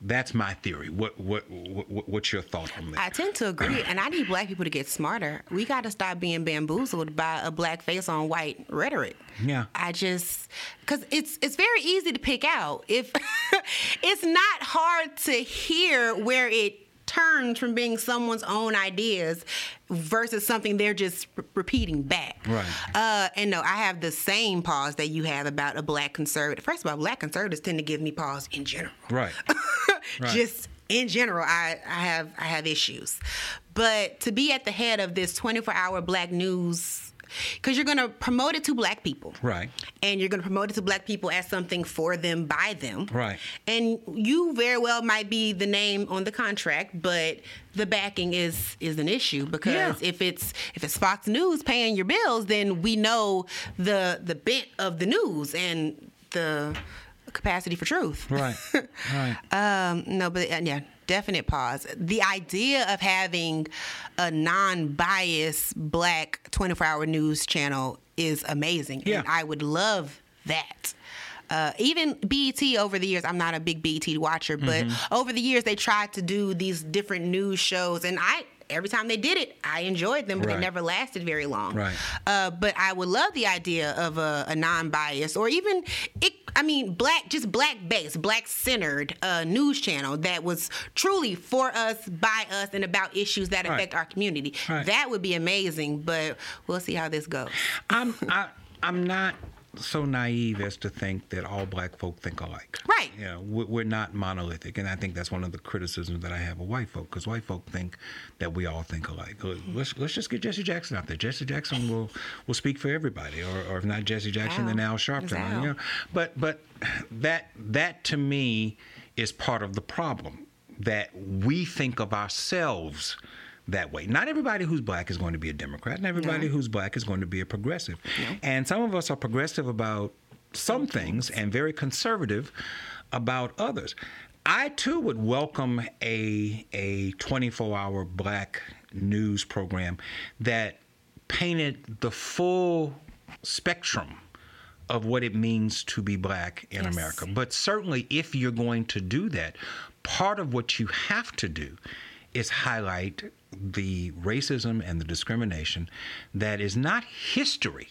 That's my theory. What what, what what's your thought on that? I tend to agree, and I need black people to get smarter. We got to stop being bamboozled by a black face on white rhetoric. Yeah. I just because it's it's very easy to pick out. If it's not hard to hear where it turns from being someone's own ideas versus something they're just re- repeating back. Right. Uh, and no, I have the same pause that you have about a black conservative. First of all, black conservatives tend to give me pause in general right. Right. just in general I, I have i have issues but to be at the head of this 24 hour black news because you're going to promote it to black people Right. and you're going to promote it to black people as something for them by them Right. and you very well might be the name on the contract but the backing is is an issue because Yeah. if it's if it's fox news paying your bills then we know the the bent of the news and the capacity for truth Right. Right. um, no, but uh, yeah, definite pause. The idea of having a non-biased black 24-hour news channel is amazing, Yeah. and I would love that. Uh, even BET over the years, I'm not a big BET watcher, but Mm-hmm. over the years they tried to do these different news shows, and I every time they did it, I enjoyed them, but Right. they never lasted very long. Right. Uh, but I would love the idea of a, a non-biased or even it. I mean, black, just black-based, black-centered uh, news channel that was truly for us, by us, and about issues that Right. affect our community. Right. That would be amazing. But we'll see how this goes. I'm I, I'm not so naive as to think that all black folk think alike. Right. You know, we- we're not monolithic, and I think that's one of the criticisms that I have of white folk, because white folk think that we all think alike. Let's let's just get Jesse Jackson out there. Jesse Jackson will will speak for everybody, or, or if not Jesse Jackson, then Al. Sharpton. You know? But but that that to me is part of the problem that we think of ourselves that way. Not everybody who's black is going to be a Democrat, and everybody No. who's black is going to be a progressive. And some of us are progressive about some things and very conservative about others. I too would welcome a a 24-hour black news program that painted the full spectrum of what it means to be black in Yes. America. But certainly if you're going to do that, part of what you have to do is highlight the racism and the discrimination that is not history.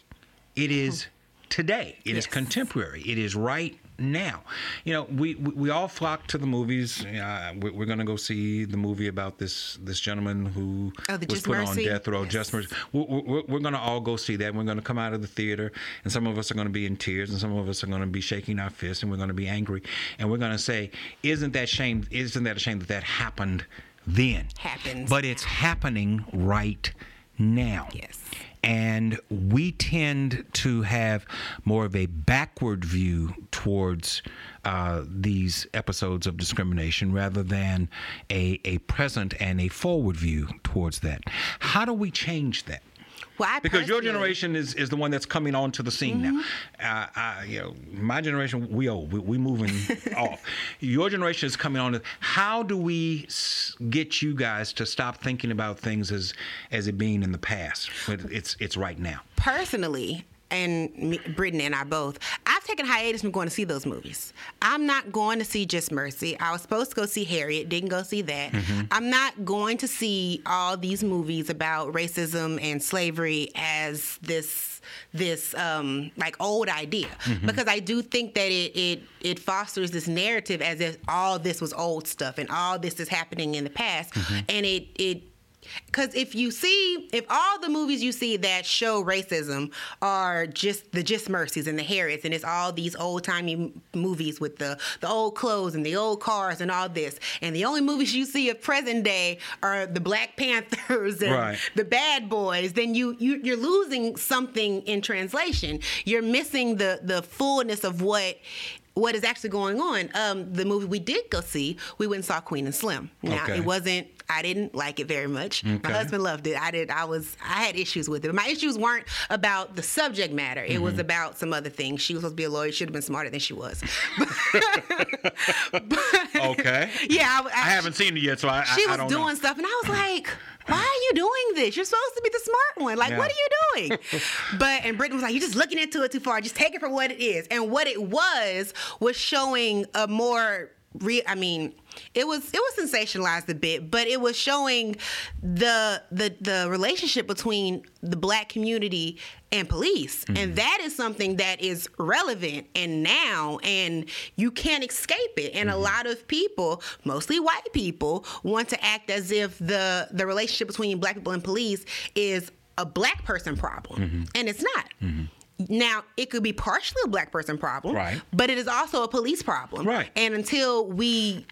It is today. It is Yes. contemporary. It is right now. You know, we we, we all flock to the movies. Uh, we, we're going to go see the movie about this this gentleman who Oh, was put on death row. Yes. Just Mercy. We're, we're, we're going to all go see that. We're going to come out of the theater, and some of us are going to be in tears, and some of us are going to be shaking our fists, and we're going to be angry, and we're going to say, "Isn't that shame? Isn't that a shame that that happened then?" Happens but it's happening right now. Yes. And we tend to have more of a backward view towards uh, these episodes of discrimination rather than a, a present and a forward view towards that. How do we change that? Well, I Because your Mm-hmm. generation is, is the one that's coming onto the scene now. Uh, I, you know, my generation, we old, we, we moving off. Your generation is coming on. How do we get you guys to stop thinking about things as as it being in the past? But it's it's right now. personally, and me, Brittany and I both, I've taken hiatus from going to see those movies. I'm not going to see Just Mercy. I was supposed to go see Harriet, didn't go see that. Mm-hmm. I'm not going to see all these movies about racism and slavery as this this um, like old idea Mm-hmm. because I do think that it, it it fosters this narrative as if all this was old stuff and all this is happening in the past Mm-hmm. and it it because if you see, if all the movies you see that show racism are just the Just Mercies and the Harriets, and it's all these old timey movies with the the old clothes and the old cars and all this, and the only movies you see of present day are the Black Panthers and Right. the Bad Boys, then you, you you're losing something in translation. You're missing the the fullness of what what is actually going on. Um, the movie we did go see, we went and saw Queen and Slim. Now Okay. it wasn't. I didn't like it very much. Okay. My husband loved it. I did. I was. I had issues with it. My issues weren't about the subject matter. It Mm-hmm. was about some other things. She was supposed to be a lawyer. She should have been smarter than she was. Okay. yeah, I, I haven't seen it yet, so I, She I, I was doing know. stuff, and I was like, "Why are you doing this? You're supposed to be the smart one. Like, Yeah. what are you doing?" but and Brittany was like, "You're just looking into it too far. Just take it for what it is." And what it was was showing a more re- I mean, it was it was sensationalized a bit, but it was showing the the the relationship between the black community and police. And mm-hmm. that is something that is relevant and now and you can't escape it. And a mm-hmm. lot of people, mostly white people, want to act as if the the relationship between black people and police is a black person problem. Mm-hmm. And it's not. Now, it could be partially a black person problem, Right. but it is also a police problem. Right. And until we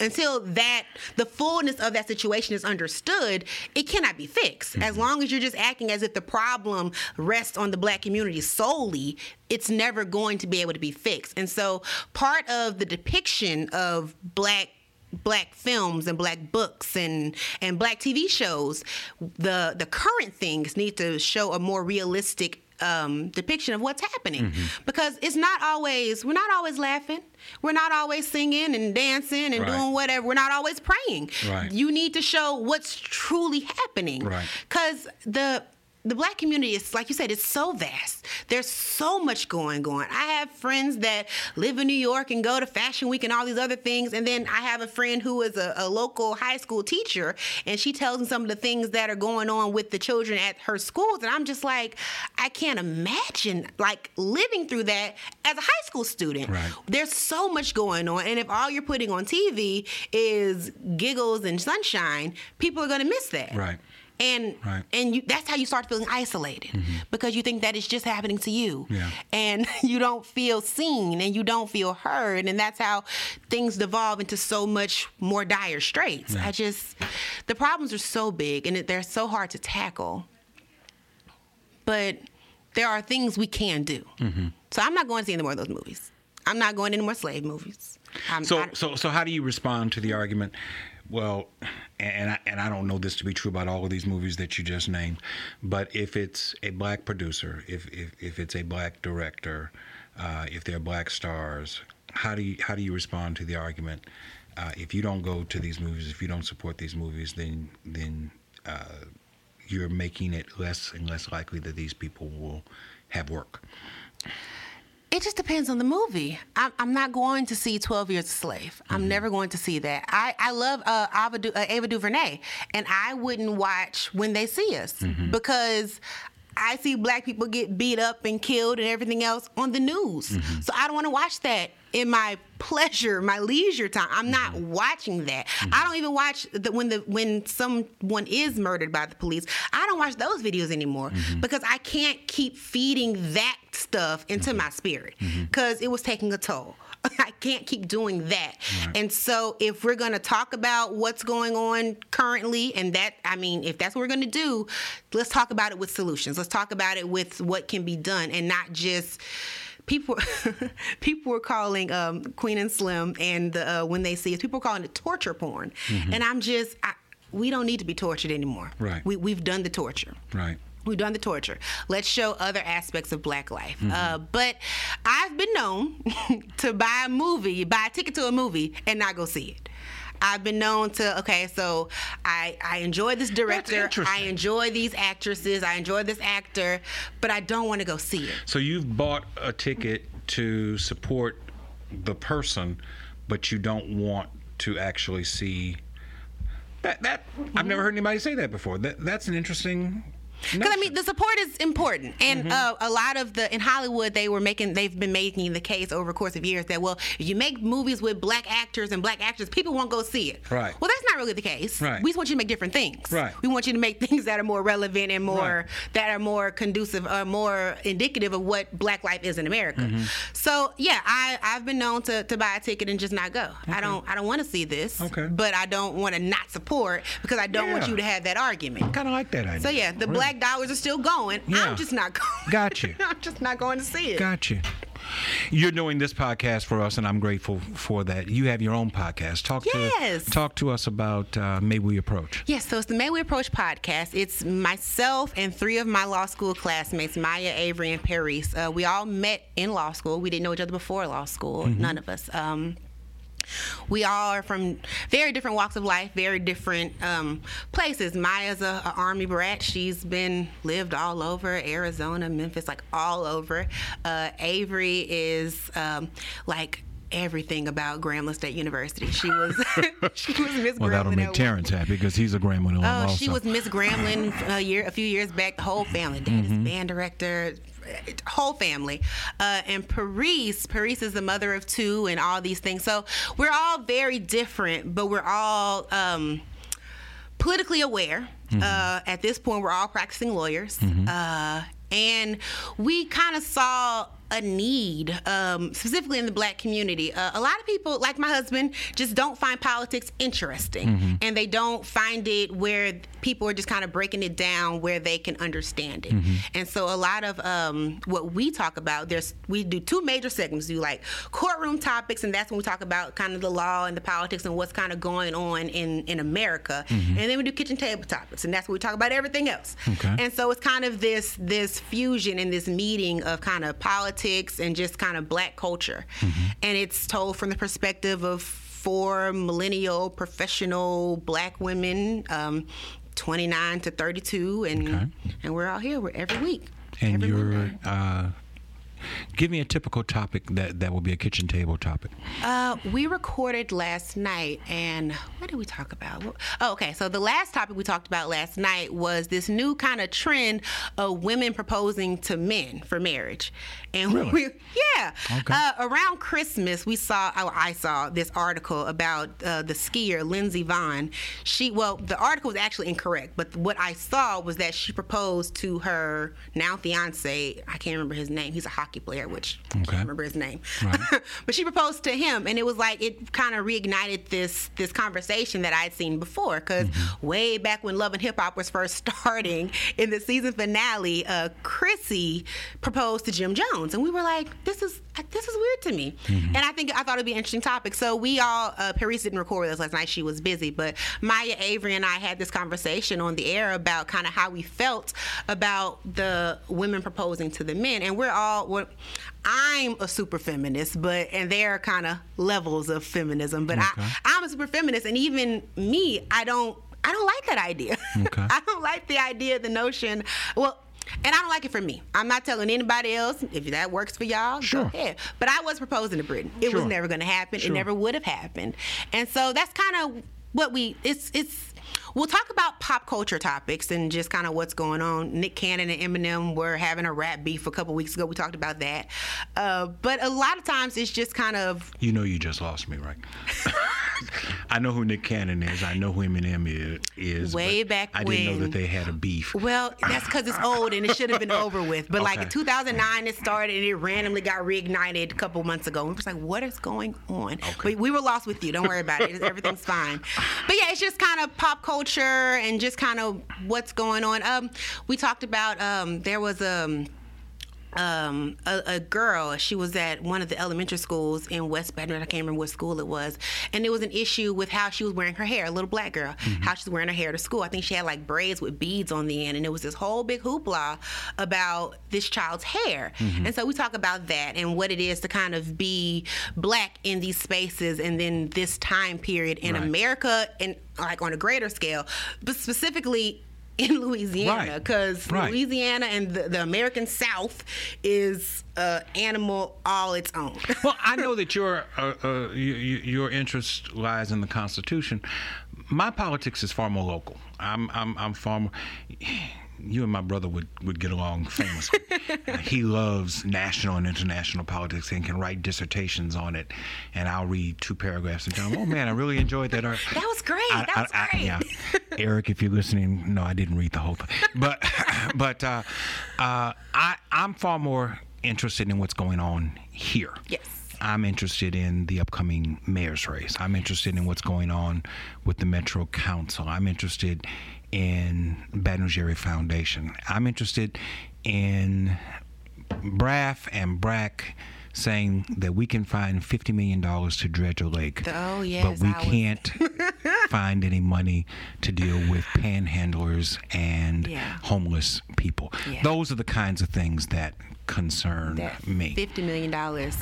until that the fullness of that situation is understood, it cannot be fixed. As mm-hmm. long as you're just acting as if the problem rests on the black community solely, it's never going to be able to be fixed. And so part of the depiction of black black films and black books and and black TV shows, the the current things need to show a more realistic um, depiction of what's happening because it's not always we're not always laughing we're not always singing and dancing and Right. doing whatever we're not always praying Right. you need to show what's truly happening Right. because the the black community is like you said it's so vast. There's so much going on i have friends that live in new york and go to fashion week and all these other things. And then i have a friend who is a, a local high school teacher and she tells me some of the things that are going on with the children at her schools. And i'm just like i can't imagine like living through that as a high school student. Right. there's so much going on. And if all you're putting on tv is giggles and sunshine people are going to miss that. Right. And Right. and you, that's how you start feeling isolated because you think that it's just happening to you Yeah. and you don't feel seen and you don't feel heard and that's how things devolve into so much more dire straits Yeah. i just the problems are so big and they're so hard to tackle but there are things we can do Mm-hmm. so i'm not going to see any more of those movies i'm not going to any more slave movies I'm, So, I- so, so, how do you respond to the argument? Well, and I, and I don't know this to be true about all of these movies that you just named, but if it's a black producer, if if, if it's a black director, uh, if they're black stars, how do you how do you respond to the argument? Uh, if you don't go to these movies, if you don't support these movies, then then uh, you're making it less and less likely that these people will have work. It just depends on the movie. I'm, I'm not going to see 12 Years a Slave. I'm never going to see that. I, I love uh, Ava, du, uh, Ava DuVernay, and I wouldn't watch When They See Us because I see black people get beat up and killed and everything else on the news. So I don't want to watch that in my pleasure, my leisure time. I'm not mm-hmm. watching that. Mm-hmm. I don't even watch the, when the when someone is murdered by the police. I don't watch those videos anymore mm-hmm. because I can't keep feeding that stuff into my spirit because it was taking a toll. I can't keep doing that. And so if we're going to talk about what's going on currently and that I mean if that's what we're going to do, let's talk about it with solutions. Let's talk about it with what can be done and not just people people were calling um, Queen and Slim and the, uh, when they see it, people were calling it torture porn. And I'm just I, we don't need to be tortured anymore. Right. We we've done the torture. Right. We've done the torture. Let's show other aspects of black life. Mm-hmm. Uh, but I've been known to buy a movie, buy a ticket to a movie, and not go see it. I've been known to okay, so I I enjoy this director, I enjoy these actresses, I enjoy this actor, but I don't want to go see it. So you've bought a ticket to support the person, but you don't want to actually see that. That I've never heard anybody say that before. That that's an interesting. Because I mean, the support is important, and Mm-hmm. uh, a lot of the in Hollywood they were making, they've been making the case over a course of years that well, if you make movies with black actors and black actors, people won't go see it. Right. Well, that's not really the case. Right. We just want you to make different things. Right. We want you to make things that are more relevant and more Right. that are more conducive, or more indicative of what black life is in America. Mm-hmm. So yeah, I I've been known to, to buy a ticket and just not go. I don't I don't want to see this. Okay. But I don't want to not support because I don't want you to have that argument. kind of like that idea. So yeah, the Really. black dollars are still going. Yeah. I'm just not going. Got you. I'm just not going to see it. Got you. You're doing this podcast for us, and I'm grateful for that. You have your own podcast. Talk Yes. to talk to us about uh, May We Approach. Yes, so it's the May We Approach podcast. It's myself and three of my law school classmates, Maya, Avery, and Paris. Uh, we all met in law school. We didn't know each other before law school, none of us. Um, we all are from very different walks of life, very different um, places. Maya's a, a army brat. She's been lived all over Arizona, Memphis, like all over. Uh, Avery is um, like everything about Grambling State University. She was she was Miss Well, that'll make Terrence happy because he's a Grambling alum Oh, also. she was Miss Grambling a year, a few years back. The whole family, dad Mm-hmm. is band director, whole family. Uh, and Paris, Paris is the mother of two, and all these things. So we're all very different, but we're all. Um, politically aware. Mm-hmm. Uh, at this point, we're all practicing lawyers. Uh, and we kind of saw a need, um, specifically in the black community. Uh, a lot of people, like my husband, just don't find politics interesting. Mm-hmm. And they don't find it where people are just kind of breaking it down where they can understand it. Mm-hmm. And so a lot of um, what we talk about, there's we do two major segments. We do like courtroom topics, and that's when we talk about kind of the law and the politics and what's kind of going on in, in America. And then we do kitchen table topics, and that's when we talk about everything else. Okay. And so it's kind of this this fusion and this meeting of kind of politics and just kind of black culture. And it's told from the perspective of four millennial professional black women, um, 29 to 32, and Okay. and we're all here. We're every week. and every you're. Give me a typical topic that that will be a kitchen table topic. Uh, we recorded last night, and what did we talk about? Oh, okay. So the last topic we talked about last night was this new kind of trend of women proposing to men for marriage, and Really? we, yeah. Okay. Uh, around Christmas, we saw. Oh, I saw this article about uh, the skier Lindsey Vonn. She, well, the article was actually incorrect, but what I saw was that she proposed to her now fiance. I can't remember his name. He's a hockey player, which I can't remember his name. Right. but she proposed to him and it was like it kind of reignited this this conversation that i'd seen before because Mm-hmm. way back when love and hip hop was first starting in the season finale uh, chrissy proposed to jim jones and we were like this is this is weird to me Mm-hmm. and i think i thought it'd be an interesting topic so we all uh, paris didn't record with us last night she was busy but maya avery and i had this conversation on the air about kind of how we felt about the women proposing to the men and we're all we're, i'm a super feminist but and there are kind of levels of feminism but Okay. I, i'm a super feminist and even me i don't i don't like that idea Okay. i don't like the idea the notion well and I don't like it for me. I'm not telling anybody else. If that works for y'all, Sure. go ahead. But I was proposing to Britton. It was never going to happen. Sure. It never would have happened. And so that's kind of what we. It's it's. We'll talk about pop culture topics and just kind of what's going on. Nick Cannon and Eminem were having a rap beef a couple weeks ago. We talked about that. Uh, but a lot of times it's just kind of You know, you just lost me, right? I know who Nick Cannon is. I know who Eminem i- is. Way back I didn't know that they had a beef. Well, that's because it's old and it should have been over with. But like in 2009, it started and it randomly got reignited a couple months ago. And we was like, what is going on? But we were lost with you. Don't worry about it. Everything's fine. But yeah, it's just kind of pop culture and just kind of what's going on. Um, we talked about um, there was um um, a, a girl. She was at one of the elementary schools in West Baton Rouge. I can't remember what school it was. And there was an issue with how she was wearing her hair. A little black girl, how she's wearing her hair to school. I think she had like braids with beads on the end, and it was this whole big hoopla about this child's hair. And so we talk about that and what it is to kind of be black in these spaces, and then this time period in Right. America, and like on a greater scale, but specifically. In Louisiana, because Right. Louisiana and the, the American South is uh, animal all its own. Well, I know that your uh, uh, y- y- your interest lies in the Constitution. My politics is far more local. I'm I'm, I'm far more. You and my brother would, would get along famously. Uh, he loves national and international politics and can write dissertations on it. And I'll read two paragraphs and tell him, "Oh man, I really enjoyed that." art." That was great. I- That was I- I- great. yeah. Eric, if you're listening, no, I didn't read the whole thing, but but uh, uh, I I'm far more interested in what's going on here. Yes. I'm interested in the upcoming mayor's race. I'm interested in what's going on with the Metro Council. I'm interested in Baton Rouge Foundation. I'm interested in BRAF and BRAC saying that we can find $50 million to dredge a lake. Oh, yes, But we can't find any money to deal with panhandlers and Yeah. homeless people. Yeah. Those are the kinds of things that concern that me. fifty million dollars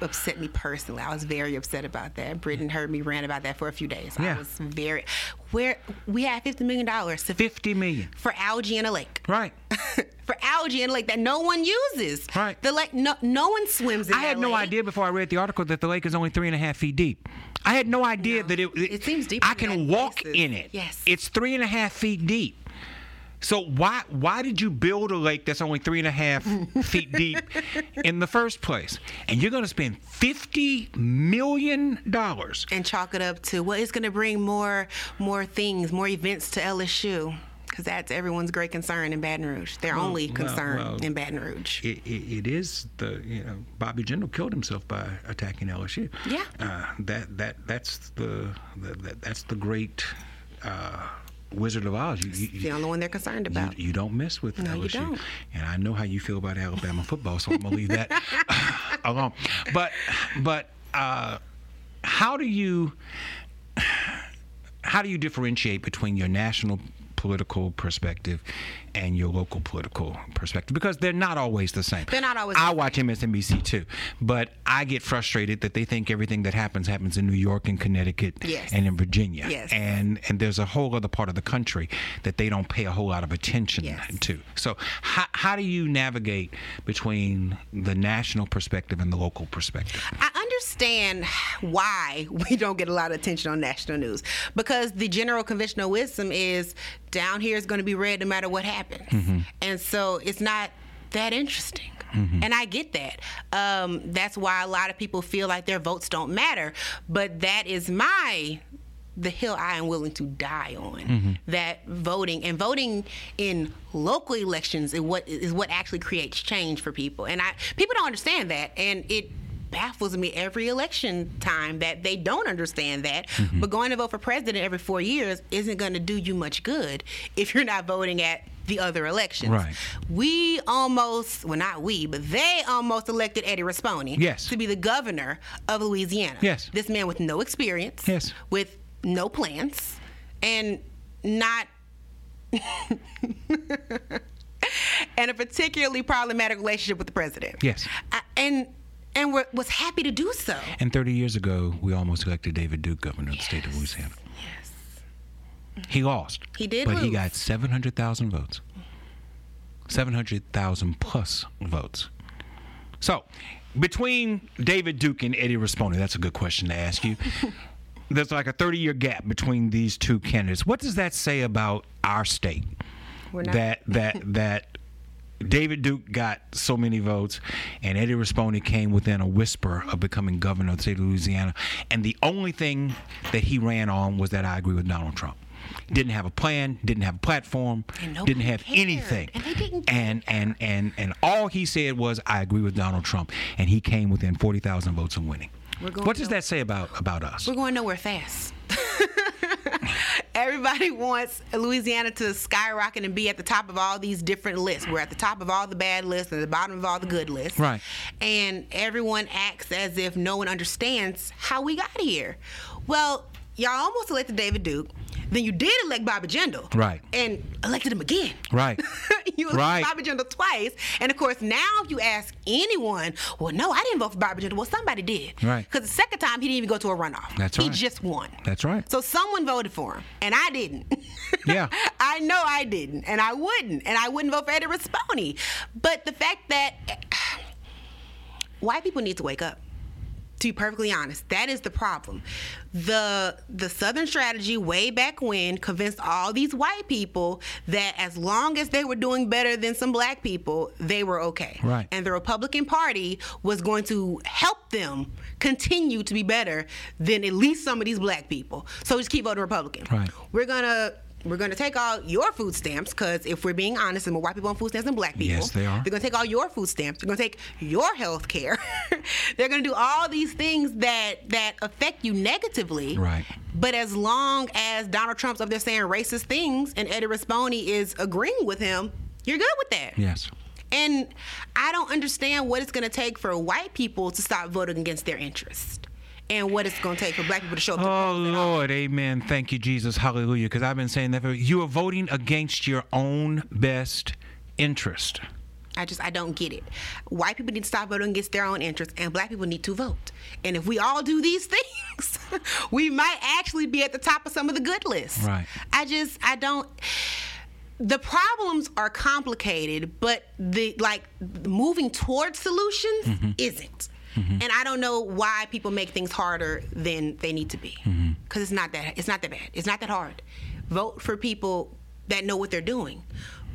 upset me personally. I was very upset about that. Britton heard me rant about that for a few days. Yeah. I was very where we had fifty million dollars to 50 million. for algae in a lake. Right. for algae in a lake that no one uses. Right. The lake no no one swims in I had no lake. idea before I read the article that the lake is only three and a half feet deep. I had no idea No. that it. It seems deep. I can walk places. in it. Yes. It's three and a half feet deep. So why why did you build a lake that's only three and a half feet deep in the first place? And you're going to spend fifty million dollars. and chalk it up to well, it's going to bring more more things, more events to LSU. Because that's everyone's great concern in Baton Rouge. Their only well, concern well, in Baton Rouge. It, it, it is the you know Bobby Jindal killed himself by attacking LSU. Yeah. Uh, that that that's the, the that, that's the great uh, Wizard of Oz. You, you, the only one they're concerned you, about. you don't mess with No, LSU. you don't. And I know how you feel about Alabama football, so I'm gonna leave that alone. But but uh, how do you how do you differentiate between your national political perspective and your local political perspective because they're not always the same. They're not always I watch MSNBC too, but I get frustrated that they think everything that happens happens in New York and Connecticut Yes. and in Virginia. Yes. And and there's a whole other part of the country that they don't pay a whole lot of attention Yes. to. So how how do you navigate between the national perspective and the local perspective? I understand why we don't get a lot of attention on national news because the general conventional wisdom is down here is going to be red no matter what happens. Mm-hmm. And so it's not that interesting. Mm-hmm. And I get that. Um, that's why a lot of people feel like their votes don't matter. But that is my the hill I am willing to die on. Mm-hmm. That voting and voting in local elections is what is what actually creates change for people. And I people don't understand that, and it baffles me every election time that they don't understand that. Mm-hmm. But going to vote for president every four years isn't going to do you much good if you're not voting at the other elections. Right. We almost, well, not we, but they almost elected Eddie Rispone Yes. to be the governor of Louisiana. Yes. This man with no experience Yes. with no plans and not and a particularly problematic relationship with the president. Yes. I- and and wa- was happy to do so. And 30 years ago, we almost elected David Duke governor of the state of Louisiana. Yes. He lost. He did But he got 700,000 votes. 700,000 plus votes. So, between David Duke and Eddie Rispone, that's a good question to ask you. There's like a 30 year gap between these two candidates. What does that say about our state? We're not- That that that David Duke got so many votes, and Eddie Rispone came within a whisper of becoming governor of the state of Louisiana. And the only thing that he ran on was that I agree with Donald Trump. Didn't have a plan, didn't have a platform, didn't have cared. anything. And didn't and, and and and all he said was, "I agree with Donald Trump," and he came within forty thousand votes of winning. What does that say about about us? We're going nowhere fast. Everybody wants Louisiana to skyrocket and be at the top of all these different lists. We're at the top of all the bad lists and the bottom of all the good lists. Right. And everyone acts as if no one understands how we got here. Well, y'all almost elected David Duke. Then you did elect Bobby Jindal. Right. And elected him again. Right. you elected Right. Bobby Jindal twice. And of course, now if you ask anyone, well, no, I didn't vote for Bobby Jindal. Well, somebody did. Right. Because the second time, he didn't even go to a runoff. That's right. he just won. That's right. So someone voted for him, and I didn't. Yeah. I know I didn't, and I wouldn't, and I wouldn't vote for Eddie Rispone. But the fact that white people need to wake up. To be perfectly honest, that is the problem. The the Southern strategy way back when convinced all these white people that as long as they were doing better than some black people, they were okay. Right. And the Republican Party was going to help them continue to be better than at least some of these black people. So just keep voting Republican. Right. We're gonna we're gonna take all your food stamps because if we're being honest, and more white people on food stamps than black people. Yes, they are. They're gonna take all your food stamps. They're gonna take your health care. They're gonna do all these things that that affect you negatively. Right. But as long as Donald Trump's up there saying racist things and Eddie Rispone is agreeing with him, you're good with that. Yes. And I don't understand what it's going to take for white people to stop voting against their interest and what it's going to take for black people to show up. Oh polls at all. Lord, Amen. Thank you, Jesus, Hallelujah. Because I've been saying that for you are voting against your own best interest. I just I don't get it. White people need to stop voting against their own interests, and black people need to vote. And if we all do these things, we might actually be at the top of some of the good lists. Right. I just I don't. The problems are complicated, but the like moving towards solutions Mm-hmm. isn't. And I don't know why people make things harder than they need to be. Mm-hmm. Because it's not that it's not that bad. It's not that hard. Vote for people that know what they're doing.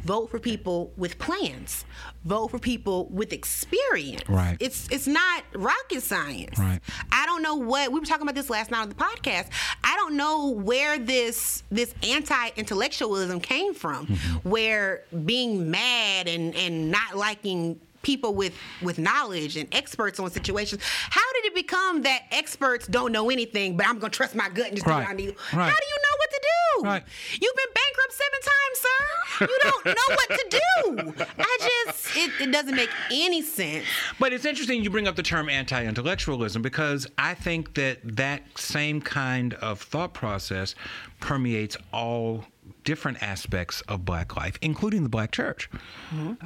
Vote for people with plans. Vote for people with experience. Right. It's it's not rocket science. Right. I don't know what we were talking about this last night on the podcast. I don't know where this this anti-intellectualism came from, Mm-hmm. where being mad and and not liking people with with knowledge and experts on situations. How did it become that experts don't know anything, but I'm gonna trust my gut and just do Right. what I need? Right. How do you know what to do? Right. You've been bankrupt seven times, sir. You don't know what to do. I just it, it doesn't make any sense. But it's interesting you bring up the term anti intellectualism because I think that that same kind of thought process permeates all different aspects of black life, including the black church.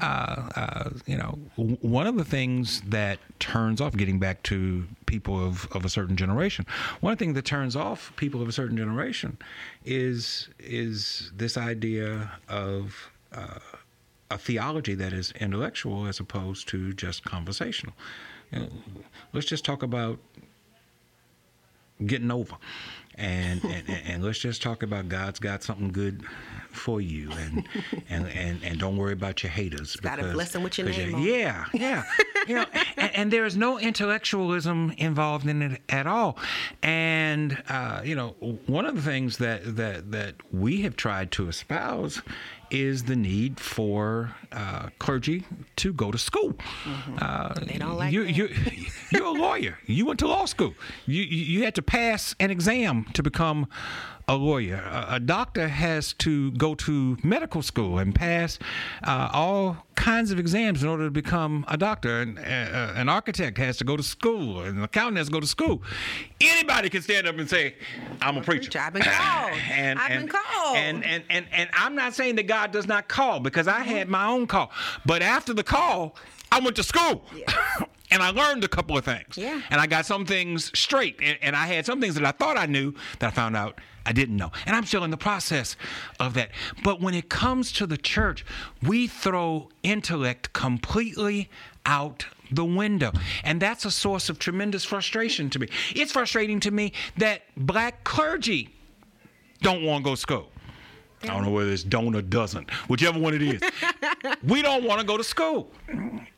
Uh, uh, you know, w- one of the things that turns off, getting back to people of, of a certain generation, one thing that turns off people of a certain generation is is this idea of uh, a theology that is intellectual as opposed to just conversational. You know, let's just talk about getting over. And, and, and let's just talk about God's got something good for you, and and and, and don't worry about your haters. got a blessing with your name you- on it. Yeah, yeah, you know, and, and there is no intellectualism involved in it at all. And uh, you know, one of the things that that that we have tried to espouse is the need for uh, clergy to go to school. Uh, They don't like you, that. you, you're a lawyer. You went to law school. You, you you had to pass an exam to become a lawyer. A, a doctor has to go to medical school and pass uh, all kinds of exams in order to become a doctor. And, uh, an architect has to go to school. An accountant has to go to school. Anybody can stand up and say, "I'm a preacher." preacher. I've been called. and, I've and, been called. And, and and and I'm not saying that God does not call because I had my own call. But after the call, I went to school. And I learned a couple of things. Yeah. And I got some things straight. And, and I had some things that I thought I knew that I found out I didn't know. And I'm still in the process of that. But when it comes to the church, we throw intellect completely out the window. And that's a source of tremendous frustration to me. It's frustrating to me that black clergy don't want to go to school. I don't know whether it's don't or doesn't, whichever one it is. we don't want to go to school.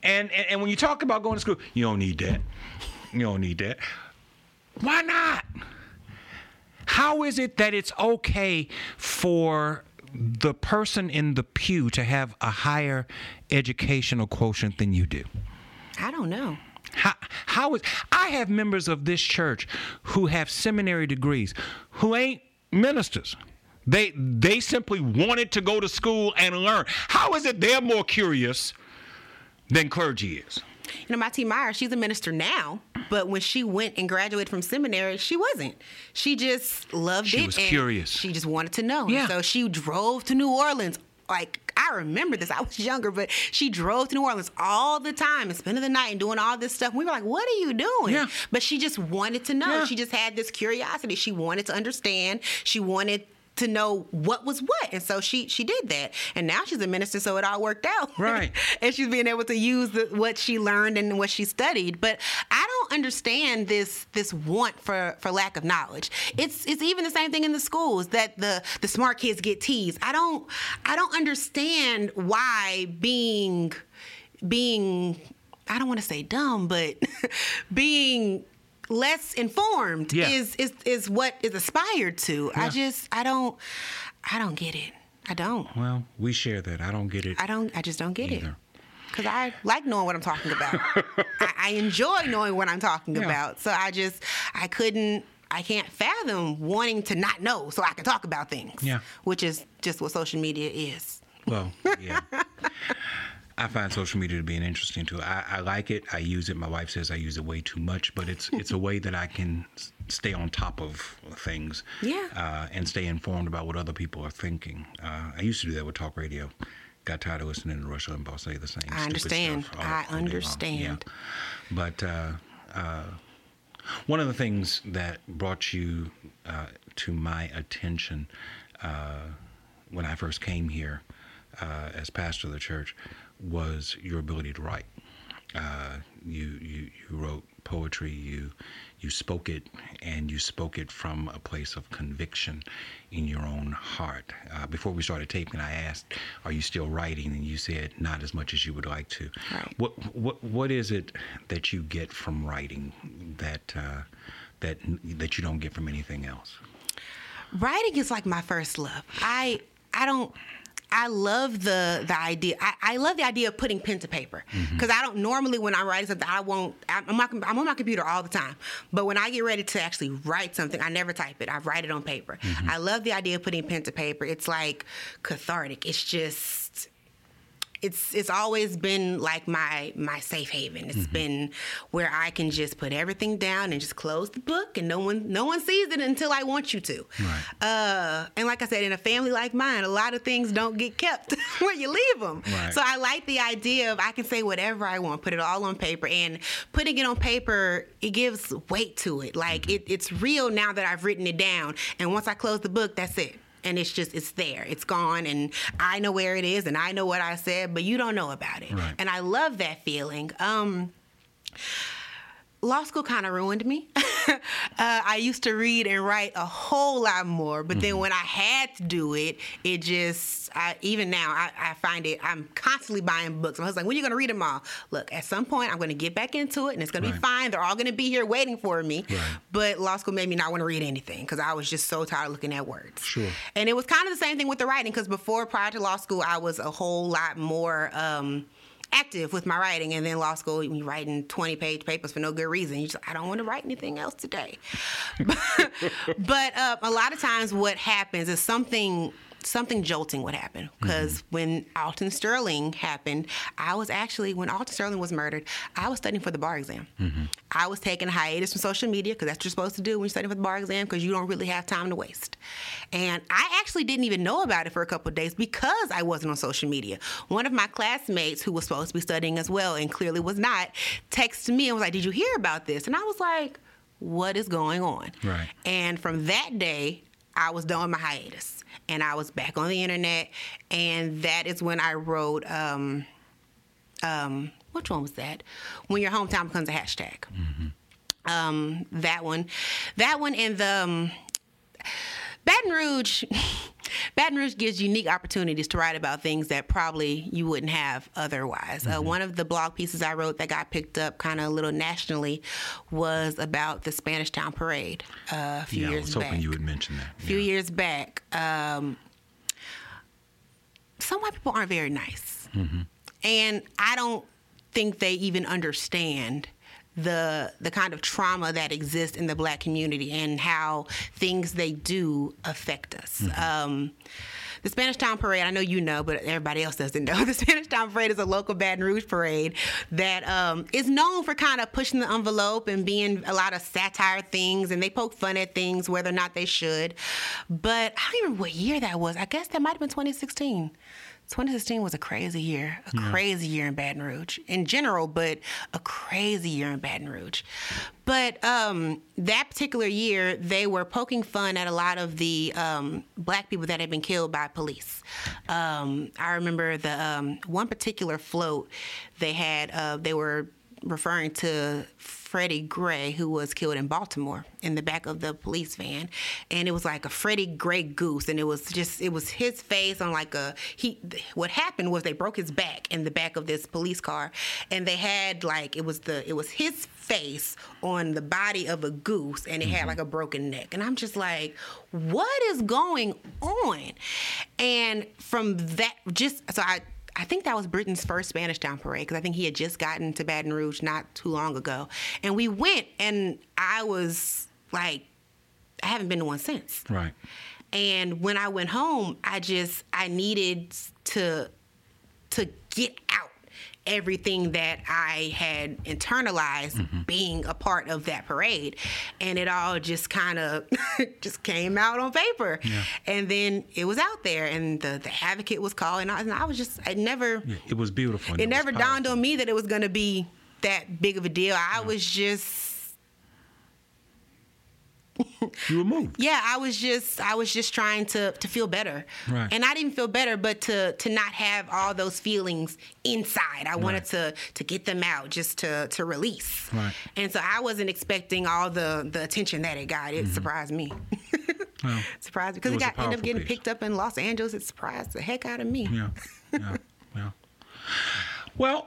And, and and when you talk about going to school, you don't need that. You don't need that. Why not? How is it that it's okay for the person in the pew to have a higher educational quotient than you do? I don't know. How, how is I have members of this church who have seminary degrees who ain't ministers. They they simply wanted to go to school and learn. How is it they're more curious than clergy is? You know, my T. Meyer, she's a minister now, but when she went and graduated from seminary, she wasn't. She just loved She it. She was curious. She just wanted to know. Yeah. So she drove to New Orleans. Like, I remember this. I was younger, but she drove to New Orleans all the time and spending the night and doing all this stuff. We were like, what are you doing? Yeah. But she just wanted to know. Yeah. She just had this curiosity. She wanted to understand. She wanted to know what was what. And so she she did that. And now she's a minister, so it all worked out. Right. and she's being able to use the, what she learned and what she studied. But I don't understand this this want for for lack of knowledge. It's it's even the same thing in the schools that the the smart kids get teased. I don't I don't understand why being being I don't want to say dumb, but being less informed Yeah. is is is what is aspired to. I just I don't I don't get it. I don't. Well, we share that. I don't get it. I don't. I just don't get it. Cause I like knowing what I'm talking about. I, I enjoy knowing what I'm talking Yeah. about. So I just I couldn't. I can't fathom wanting to not know so I can talk about things. Yeah. Which is just what social media is. Well, yeah. I find social media to be an interesting tool. I, I like it. I use it. My wife says I use it way too much, but it's it's a way that I can stay on top of things. Yeah. Uh, and stay informed about what other people are thinking. Uh, I used to do that with talk radio. Got tired of listening to Rush Limbaugh say the same. I understand. all- I all understand. Yeah. But uh, uh, one of the things that brought you uh, to my attention uh, when I first came here uh, as pastor of the church was your ability to write. Uh, you, you you wrote poetry. You you spoke it, and you spoke it from a place of conviction in your own heart. Uh, before we started taping, I asked, "Are you still writing?" And you said, "Not as much as you would like to." Right. What what what is it that you get from writing that uh, that that you don't get from anything else? writing is like my first love. I I don't I love the the idea. I, I love the idea of putting pen to paper mm-hmm. because I don't normally when I'm writing something I won't. I'm, I'm, I'm on my computer all the time, but when I get ready to actually write something, I never type it. I write it on paper. Mm-hmm. I love the idea of putting pen to paper. It's like cathartic. It's just it's it's always been like my my safe haven. It's been where I can just put everything down and just close the book, and no one no one sees it until I want you to. Right. Uh, and like I said, in a family like mine, a lot of things don't get kept where you leave them. Right. So I like the idea of I can say whatever I want, put it all on paper, and putting it on paper it gives weight to it. Like it, it's real now that I've written it down, and once I close the book, that's it and it's just it's there. It's gone and i know where it is and i know what i said but you don't know about it. Right. and i love that feeling. Um law school kind of ruined me. Uh, i used to read and write a whole lot more but then when i had to do it it just I, even now I, I find it i'm constantly buying books. My husband's like when are you going to read them all? Look at some point i'm going to get back into it and it's going to be fine. They're all going to be here waiting for me. Right. but law school made me not want to read anything because i was just so tired of looking at words. Sure. and it was kind of the same thing with the writing because before, prior to law school, I was a whole lot more um, active with my writing. And then law school, you're writing 20 page papers for no good reason, you just, I don't want to write anything else today. but uh, a lot of times, what happens is something. Something jolting would happen because mm-hmm. when Alton Sterling happened, I was actually when Alton Sterling was murdered, I was studying for the bar exam. Mm-hmm. I was taking a hiatus from social media because that's what you're supposed to do when you're studying for the bar exam because you don't really have time to waste. And I actually didn't even know about it for a couple of days because I wasn't on social media. One of my classmates who was supposed to be studying as well and clearly was not texted me and was like, "Did you hear about this?" And I was like, "What is going on?" Right. And from that day, I was done with my hiatus and I was back on the internet. And that is when I wrote, um, um, which one was that? When your hometown becomes a hashtag. Um, that one. That one and the. Baton Rouge, Baton Rouge gives unique opportunities to write about things that probably you wouldn't have otherwise. Uh, one of the blog pieces I wrote that got picked up kind of a little nationally was about the Spanish Town Parade uh, a few yeah, I years was hoping back. you would mention that. a few Yeah. years back. Um, some white people aren't very nice, and I don't think they even understand the the kind of trauma that exists in the black community and how things they do affect us. Um, the Spanish Town Parade, I know you know, but everybody else doesn't know. The Spanish Town Parade is a local Baton Rouge parade that um, is known for kind of pushing the envelope and being a lot of satire things, and they poke fun at things whether or not they should. But I don't remember what year that was. I guess that might have been 2016. 2016 was a crazy year, a crazy year in Baton Rouge in general, but a crazy year in Baton Rouge. But um, that particular year, they were poking fun at a lot of the um, black people that had been killed by police. Um, I remember the um, one particular float they had, uh, they were referring to Freddie Gray, who was killed in Baltimore in the back of the police van. And it was like a Freddie Gray goose. And it was just, it was his face on like a, he, what happened was they broke his back in the back of this police car. And they had like, it was the, it was his face on the body of a goose and it had mm-hmm. like a broken neck. And I'm just like, what is going on? And from that, just, so I, I think that was Britton's first Spanish Town Parade because I think he had just gotten to Baton Rouge not too long ago. And we went, and I was like, I haven't been to one since. Right. And when I went home, I just I needed to to get out. Everything that I had internalized Mm-hmm. being a part of that parade. And it all just kind of just came out on paper. And then it was out there and the, the advocate was calling. And I was just, I never, Yeah, it was beautiful. and it never dawned on me that it was going to be that big of a deal. I was just You were moved. yeah, I was just I was just trying to to feel better. Right. And I didn't feel better, but to to not have all those feelings inside. I wanted to to get them out, just to to release. Right. And so I wasn't expecting all the the attention that it got. It mm-hmm. surprised me. Well, surprised me because It it, got ended up getting piece. picked up in Los Angeles. It surprised the heck out of me. yeah, yeah, yeah. Well,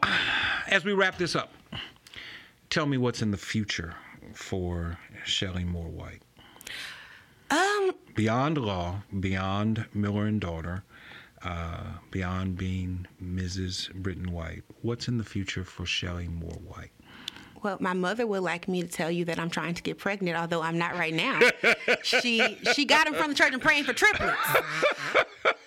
as we wrap this up, tell me what's in the future for Shelley Moore White. Um, Beyond law, beyond Miller and daughter, uh, beyond being Mrs. Britton White, what's in the future for Shelley Moore White? Well, my mother would like me to tell you that I'm trying to get pregnant, although I'm not right now. she she got him from the church and praying for triplets.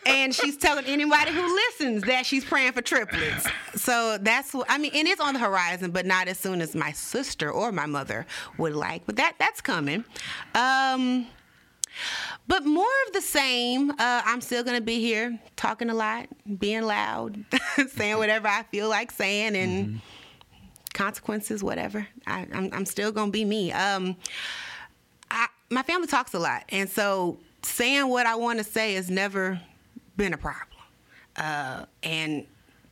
And she's telling anybody who listens that she's praying for triplets. So that's what I mean, and it's on the horizon, but not as soon as my sister or my mother would like. But that that's coming. Um but more of the same. Uh, I'm still gonna be here, talking a lot, being loud, saying whatever I feel like saying, and consequences, whatever. I, I'm, I'm still gonna be me. Um, I, my family talks a lot, and so saying what I want to say has never been a problem. Uh, and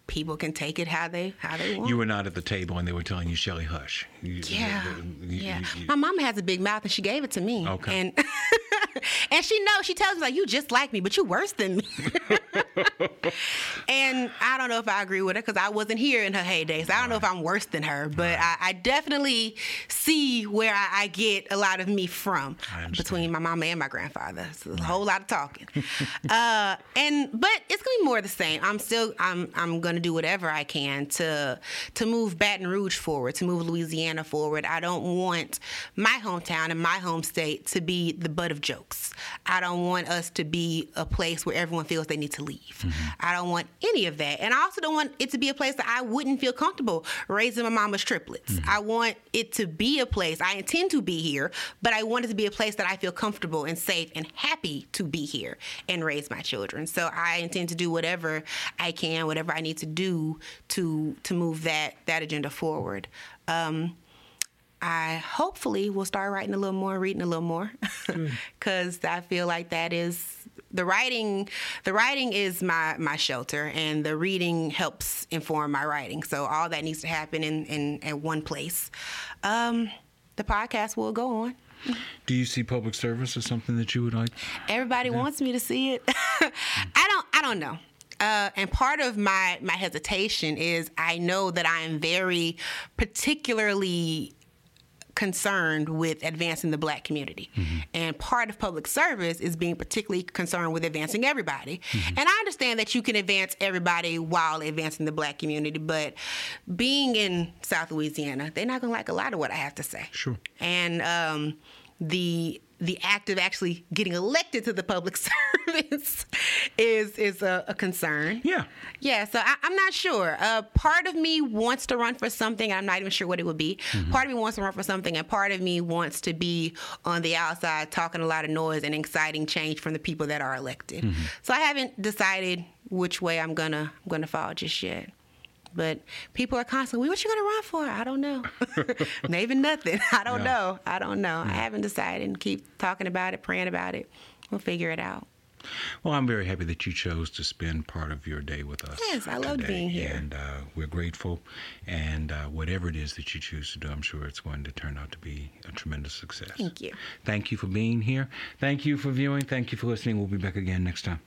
people can take it how they how they want. You were not at the table and they were telling you, Shelly, hush. You- Yeah, you- you- yeah. you- My mama has a big mouth, and she gave it to me. Okay. And and she knows. She tells me like, "You just like me, but you worse than me." and I don't know if I agree with her because I wasn't here in her heyday, so I don't know if I'm worse than her. But I, I definitely see where I, I get a lot of me from between my mama and my grandfather. So a whole lot of talking. uh, and but it's gonna be more of the same. I'm still I'm I'm gonna do whatever I can to to move Baton Rouge forward, to move Louisiana forward. I don't want my hometown and my home state to be the butt of jokes. I don't want us to be a place where everyone feels they need to leave. I don't want any of that. And I also don't want it to be a place that I wouldn't feel comfortable raising my mama's triplets. I want it to be a place I intend to be here, but I want it to be a place that I feel comfortable and safe and happy to be here and raise my children. So I intend to do whatever I can, whatever I need to do to to move that that agenda forward. Um, I hopefully will start writing a little more, reading a little more, because I feel like that is the writing. The writing is my my shelter, and the reading helps inform my writing. So all that needs to happen in in at one place. Um, the podcast will go on. Do you see public service as something that you would like? Everybody wants me to see it. I don't. I don't know. Uh, and part of my my hesitation is I know that I am very particularly concerned with advancing the black community. And part of public service is being particularly concerned with advancing everybody. And I understand that you can advance everybody while advancing the black community, but being in South Louisiana, they're not going to like a lot of what I have to say. Sure. And um, the the act of actually getting elected to the public service is is a, a concern. Yeah. Yeah, so I, I'm not sure. Uh, part of me wants to run for something. I'm not even sure what it would be. Part of me wants to run for something, and part of me wants to be on the outside talking a lot of noise and exciting change from the people that are elected. So I haven't decided which way I'm gonna I'm gonna fall just yet. But people are constantly, what you gonna run for? I don't know. Maybe nothing. I don't Yeah. know. I don't know. I haven't decided. And keep talking about it, praying about it. We'll figure it out. Well, I'm very happy that you chose to spend part of your day with us. Yes, I loved today, being here. And uh, we're grateful. And uh, whatever it is that you choose to do, I'm sure it's going to turn out to be a tremendous success. Thank you. Thank you for being here. Thank you for viewing. Thank you for listening. We'll be back again next time.